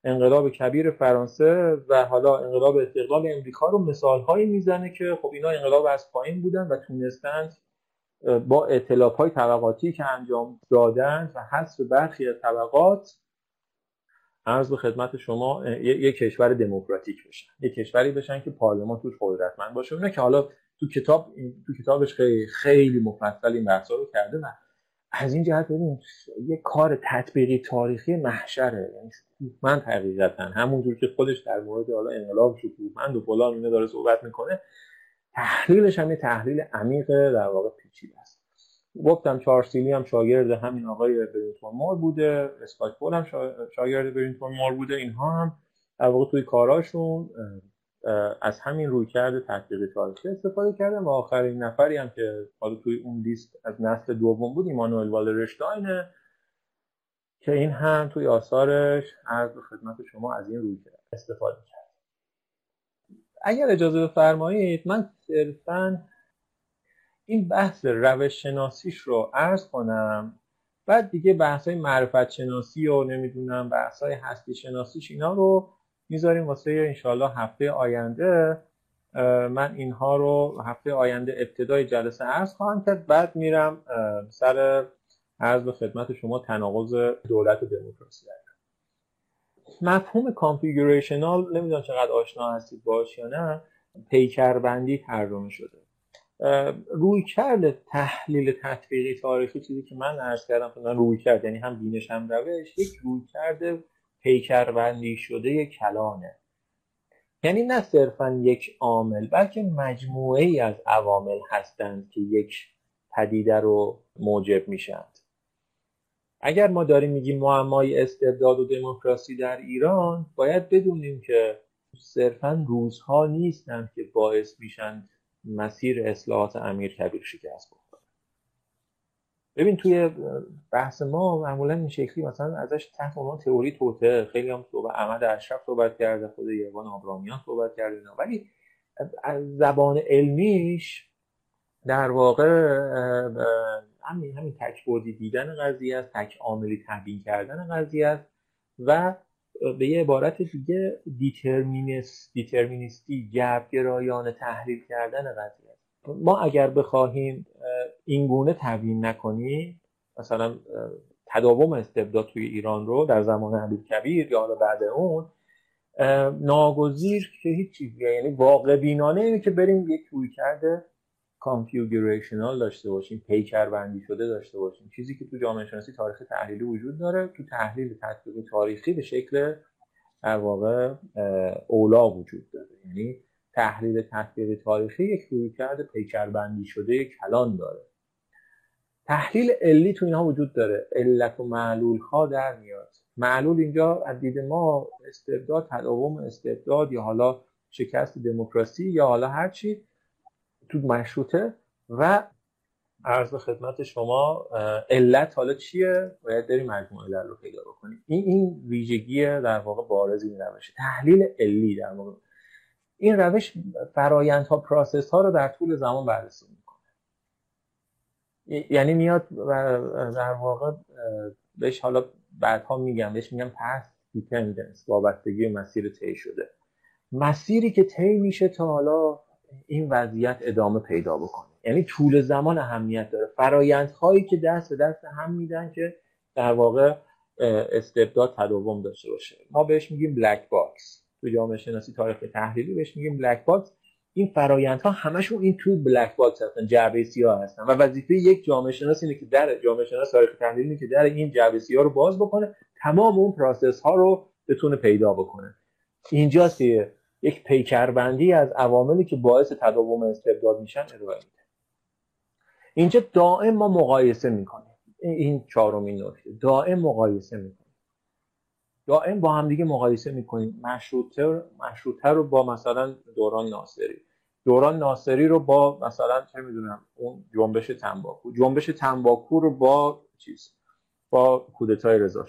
انقلاب کبیر فرانسه و حالا انقلاب استقلال امریکا رو مثال هایی می‌زنه که خب اینا انقلاب از پایین بودن و تونستند با اطلاف های طبقاتی که انجام دادند و حذف برخی از طبقات عرض به خدمت شما یک کشور دموکراتیک بشن. یک کشوری بشن که پارلمان توش قدرتمند باشه. نه که حالا تو کتاب تو کتابش خیلی خیلی مفصل این بحثا رو کرده و از این جهت ببین یه کار تطبیقی تاریخی محشره. یعنی من حقیقتا همونجور که خودش در مورد حالا انقلاب شکوهمند و فلان اینو داره صحبت می‌کنه تحلیلش هم یه تحلیل عمیق در واقع پیچیده است. گفتم چارسیلی هم شاگرد همین آقای برینتون مور بوده اسکات پول هم شاگرد برینتون مور بوده اینها هم در واقع توی کاراشون از همین روی کرده تحقیق تاریخی استفاده کردن و آخرین نفری هم که حالا توی اون لیست از نسل دوم بود ایمانوئل والرشتاینه که این هم توی آثارش از خدمت شما از این روی استفاده کرد اگر اجازه بفرمایید من صرفا این بحث روش شناسیش رو عرض کنم. بعد دیگه بحث های معرفت شناسی و نمی‌دونم بحث های هستی شناسیش اینا رو می‌ذاریم واسه انشالله هفته آینده. من اینها رو هفته آینده ابتدای جلسه عرض خواهم کرد. بعد میرم سر عرض به خدمت شما تناقض دولت و دموکراسی. مفهوم کانفیگوریشنال نمی‌دونم چقدر آشنا هستید باش یا نه پیکربندی ترجمه شده. روی کرد تحلیل تطبیقی تاریخی چیزی که من عرض کردم من روی کرد یعنی هم بینش هم روش یک روی کرده پیکربندی شده کلانه. یعنی نه صرفا یک عامل بلکه مجموعه ای از عوامل هستند که یک پدیده رو موجب میشند اگر ما داریم میگیم معمای استبداد و دموکراسی در ایران باید بدونیم که صرفا روزها نیستند که باعث میشند مسیر اصلاحات امیر کبیر شکست بخوره. ببین توی بحث ما معمولا این شکلی مثلا ازش تحت عنوان تئوری توته. خیلی هم صحبت احمد اشرف صحبت کرده خود یوان آبرامیان صحبت کرده ولی از زبان علمیش در واقع همین همین تکبردی دیدن قضیه است تک عاملی تبیین کردن قضیه است و به یه عبارت دیگه دیترمینیست دیترمینیستی گرایانه تحلیل کردن قضیه ما اگر بخواهیم اینگونه تبیین نکنیم مثلا تداوم استبداد توی ایران رو در زمان حبیب کبیر یا حالا بعد اون ناگزیر که هیچ چیزی یعنی واقع بینانه اینه که بریم یک روی کرده کانفیگوریشنال داشته باشیم پیکر بندی شده داشته باشیم. چیزی که تو جامعه شناسی تاریخ تحلیلی وجود داره تو تحلیل تطبیقی تاریخی به شکل در واقع اولا وجود داره. یعنی تحلیل تطبیق تاریخی یک رویکرد پیکربندی شده کلان داره. تحلیل علی تو اینها وجود داره. علت و معلول ها در میاد. معلول اینجا از دید ما استبداد تداوم استبداد یا حالا شکست دموکراسی یا حالا هر چی تو مشروطه و عرض خدمت شما علت حالا چیه؟ باید داری مجموعه علت رو پیدا بکنیم. این این ویژگی در واقع بارز این روشه تحلیل علی در واقع. این روش فرایندها process ها رو در طول زمان بررسی می‌کنه. یعنی میاد در واقع بهش حالا بعدها میگم بهش میگم path dependence وابستگی مسیر طی شده. مسیری که طی میشه تا حالا این وضعیت ادامه پیدا بکنه. یعنی طول زمان اهمیت داره. فرایندهایی که دست به دست هم میدن که در واقع استبداد تداوم داشته باشه. ما بهش میگیم black box تو جامعه شناسی تاریخ تحلیلی بهش میگیم black box این فرایندها همشون این تو black box هستن جعبه سیاه هستن. و وظیفه یک جامعه شناس اینه که در جامعه شناس تاریخ تحلیلی که در این جعبه سیاه رو باز بکنه تمام اون پروسس ها رو بتونه پیدا بکنه. اینجاست یک پیکربندی از عواملی که باعث تداوم استبداد میشن ارائه میده. اینجا دائم ما مقایسه می‌کنیم. این چهارمین نکته. دائم مقایسه می‌کنیم. دائم با هم دیگه مقایسه می‌کنیم. مشروطه مشروطه رو با مثلا دوران ناصری. دوران ناصری رو با مثلا چه می‌دونم اون جنبش تنباکو. جنبش تنباکو رو با چیز؟ با کودتای رضا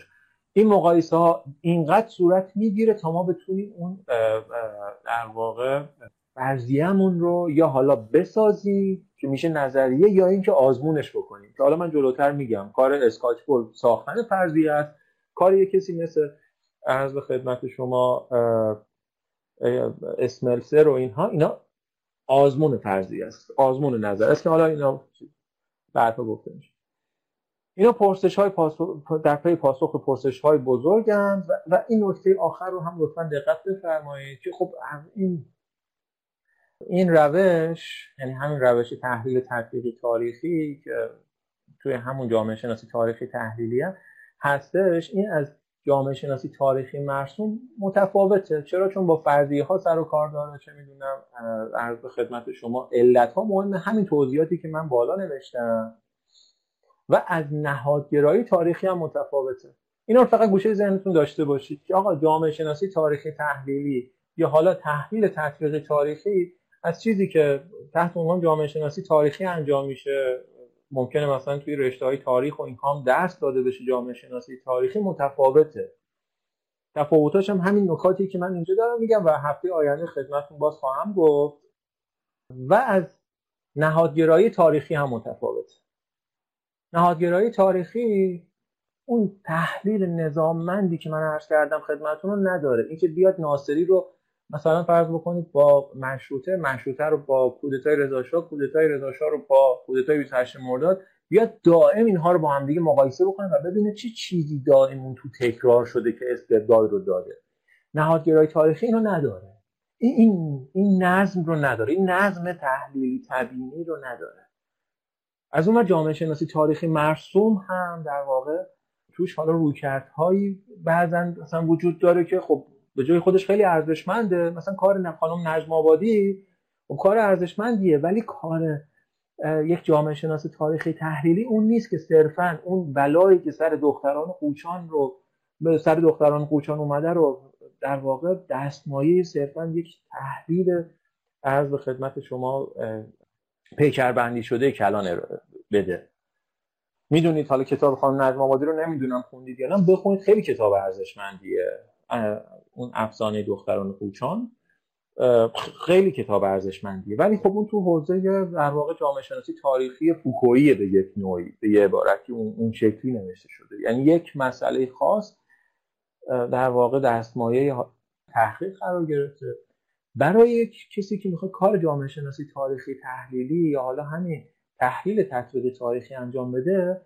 این مقایسه ها اینقدر صورت می‌گیره تا ما بتونیم اون در واقع فرضیه‌مون رو یا حالا بسازیم که میشه نظریه یا اینکه آزمونش بکنیم. که حالا من جلوتر میگم کار اسکاچبول ساختن فرضیه است. کار یه کسی مثل عرض به خدمت شما اسملسر و اینها اینا آزمون فرضیه است. آزمون نظر است که حالا اینا بعدها گفته میشه اینا پرسش های پاسخ در پی پاسخ پرسش های بزرگند و, و این نکته آخر رو هم لطفا دقت بفرمایید که خب این این روش یعنی همین روش تحلیل تاریخی که توی همون جامعه شناسی تاریخی تحلیلی هستش این از جامعه شناسی تاریخی مرسوم متفاوته. چرا؟ چون با فرضیه ها سر و کار داره چه می‌دونم عرض خدمت شما علت ها مهم همین توضیحاتی که من بالا نوشتم. و از نهادگرایی تاریخی هم متفاوته. اینا رو فقط گوشه ذهنتون داشته باشید که آقا جامعه شناسی تاریخی تحلیلی یا حالا تحلیل تطبیق تاریخی از چیزی که تحت عنوان جامعه شناسی تاریخی انجام میشه ممکنه مثلا توی رشته های تاریخ و این هم درس داده بشه جامعه شناسی تاریخی متفاوته. تفاوتاش هم همین نکاتی که من اینجا دارم میگم و هفته آینده خدمتتون باز خواهم گفت. و از نهادگرایی تاریخی هم متفاوته. نهادگرایی تاریخی اون تحلیل نظاممندی که من عرض کردم خدمتتون رو نداره. اینکه بیاد ناصری رو مثلا فرض بکنید با مشروطه مشروطه رو با کودتای رضا شاه کودتای رضا شاه رو با کودتای 28 مرداد بیاد دائم اینها رو با هم دیگه مقایسه بکنه و ببینه چه چی چیزی دائم اون تو تکرار شده که استبداد رو داده. نهادگرای تاریخی اینو نداره. این این نظم رو نداره. این نظم تحلیلی تبیینی رو نداره. از اون جامعه شناسی تاریخی مرسوم هم در واقع توش حالا رویکردهایی بعضا مثلا وجود داره که خب به جای خودش خیلی ارزشمنده مثلا کار خانم نجم آبادی خب کار ارزشمندیه ولی کار یک جامعه شناس تاریخی تحلیلی اون نیست که صرفا اون بلایی که سر دختران قوچان رو به سر دختران قوچان اومده رو در واقع دستمایه صرفا یک تحلیل عرض به خدمت شما پیکربندی شده کلان بده. می‌دونید حالا کتاب خانم نجم آبادی رو نمی‌دونم خوندید یا نه. بخونید. خیلی کتاب ارزشمندیه. اون افسانه دختران کوچان. خیلی کتاب ارزشمندیه. ولی خب اون تو حوزه در واقع جامعه شناسی تاریخی فوکویی به یک نوعی. به یه عبارتی اون, اون شکلی نوشته شده. یعنی یک مسئله خاص در واقع دستمایه تحقیق قرار گرفته. برای یک کسی که می‌خواد کار جامعه شناسی تاریخی تحلیلی یا حالا همین تحلیل تطبیق تاریخی انجام بده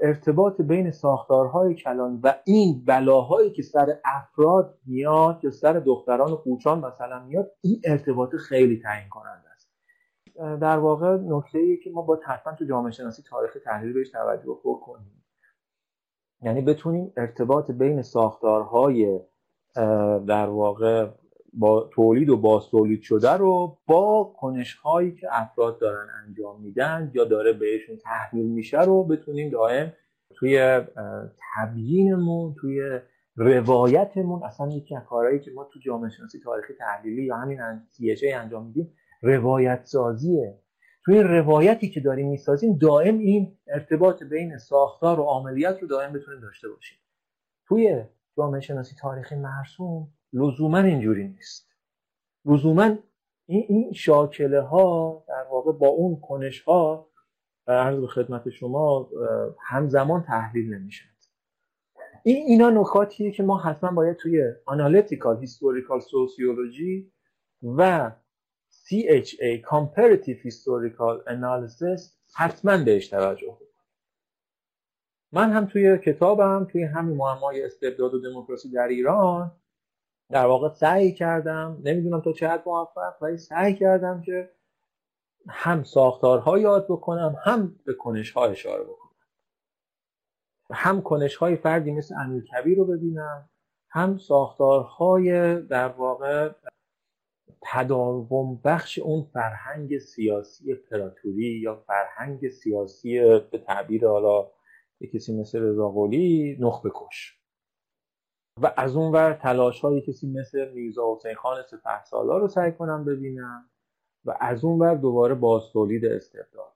ارتباط بین ساختارهای کلان و این بلاهایی که سر افراد میاد یا سر دختران و قوچان مثلا میاد این ارتباط خیلی تعیین کننده است. در واقع نکته ای که ما با حتما تو جامعه شناسی تاریخی تحلیل بهش توجه بکنیم. یعنی بتونیم ارتباط بین ساختارهای در واقع با تولید و باز تولید شده رو با کنش هایی که افراد دارن انجام میدن یا داره بهشون تحمیل میشه رو بتونیم دائم توی تبیینمون توی روایتمون اصلا یکی از کارهایی که ما تو جامعه شناسی تاریخی تحلیلی یا همین سی انجام میدیم روایت سازیه توی روایتی که داریم می‌سازیم دائم این ارتباط بین ساختار و عملیات رو دائم بتونیم داشته باشیم. توی جامعه شناسی تاریخی مرسوم لزوما اینجوری نیست. لزوما این, این شاکله ها در واقع با اون کنش ها عرض به خدمت شما همزمان تحلیل نمیشن این اینا نکاتیه که ما حتما باید توی analytical historical sociology و CHA Comparative Historical Analysis حتما بهش توجه من هم توی کتابم توی همین معمای استبداد و دموکراسی در ایران در واقع سعی کردم نمی‌دونم چه حد موفق ولی سعی کردم که هم ساختارها یاد بکنم هم به کنشها اشاره بکنم. هم کنش های فردی مثل امیر کبیر رو ببینم هم ساختارهای در واقع تداوم بخش اون فرهنگ سیاسی پراتوری یا فرهنگ سیاسی به تعبیر حالا کسی مثل رضا قلی نخبه کش و از اون ور تلاش های کسی مثل میرزا حسین خان سپه سالار رو سعی کنم ببینم و از اون ور دوباره باز تولید استبداد.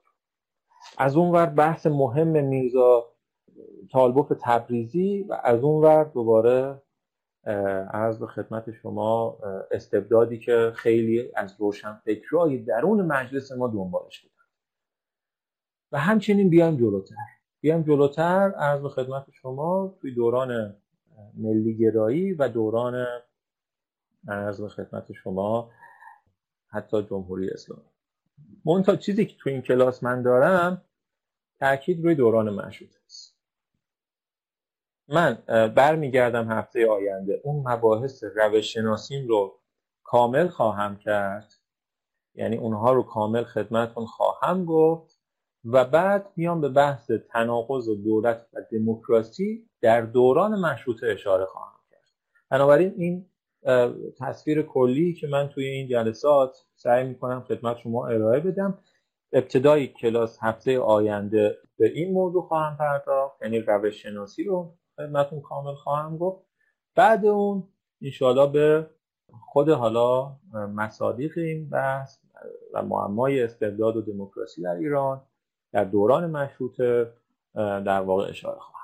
از اون ور بحث مهم میرزا تالبوف تبریزی و از اون ور دوباره عرض به خدمت شما استبدادی که خیلی از روشنفکرای درون مجلس ما دنبالش بودن. و همچنین بیایم جلوتر. بیایم جلوتر عرض به خدمت شما توی دوران ملیگرایی و دوران عرض خدمت شما حتی جمهوری اسلامی. منتها چیزی که تو این کلاس من دارم تاکید روی دوران مشروطه است. من برمیگردم هفته آینده. اون مباحث روش شناسیم رو کامل خواهم کرد. یعنی اونها رو کامل خدمتون خواهم گفت. و بعد میام به بحث تناقض دولت و دموکراسی در دوران مشروطه اشاره خواهم کرد. بنابراین این تصویر کلی که من توی این جلسات سعی می‌کنم خدمت شما ارائه بدم ابتدای کلاس هفته آینده به این موضوع خواهم پرداخت یعنی روش شناسی رو خدمتون کامل خواهم گفت. بعد اون انشاءالله به خود حالا مصادیق این بحث و معمای استبداد و دموکراسی در ایران. در دوران مشروطه در واقع اشاره خواهم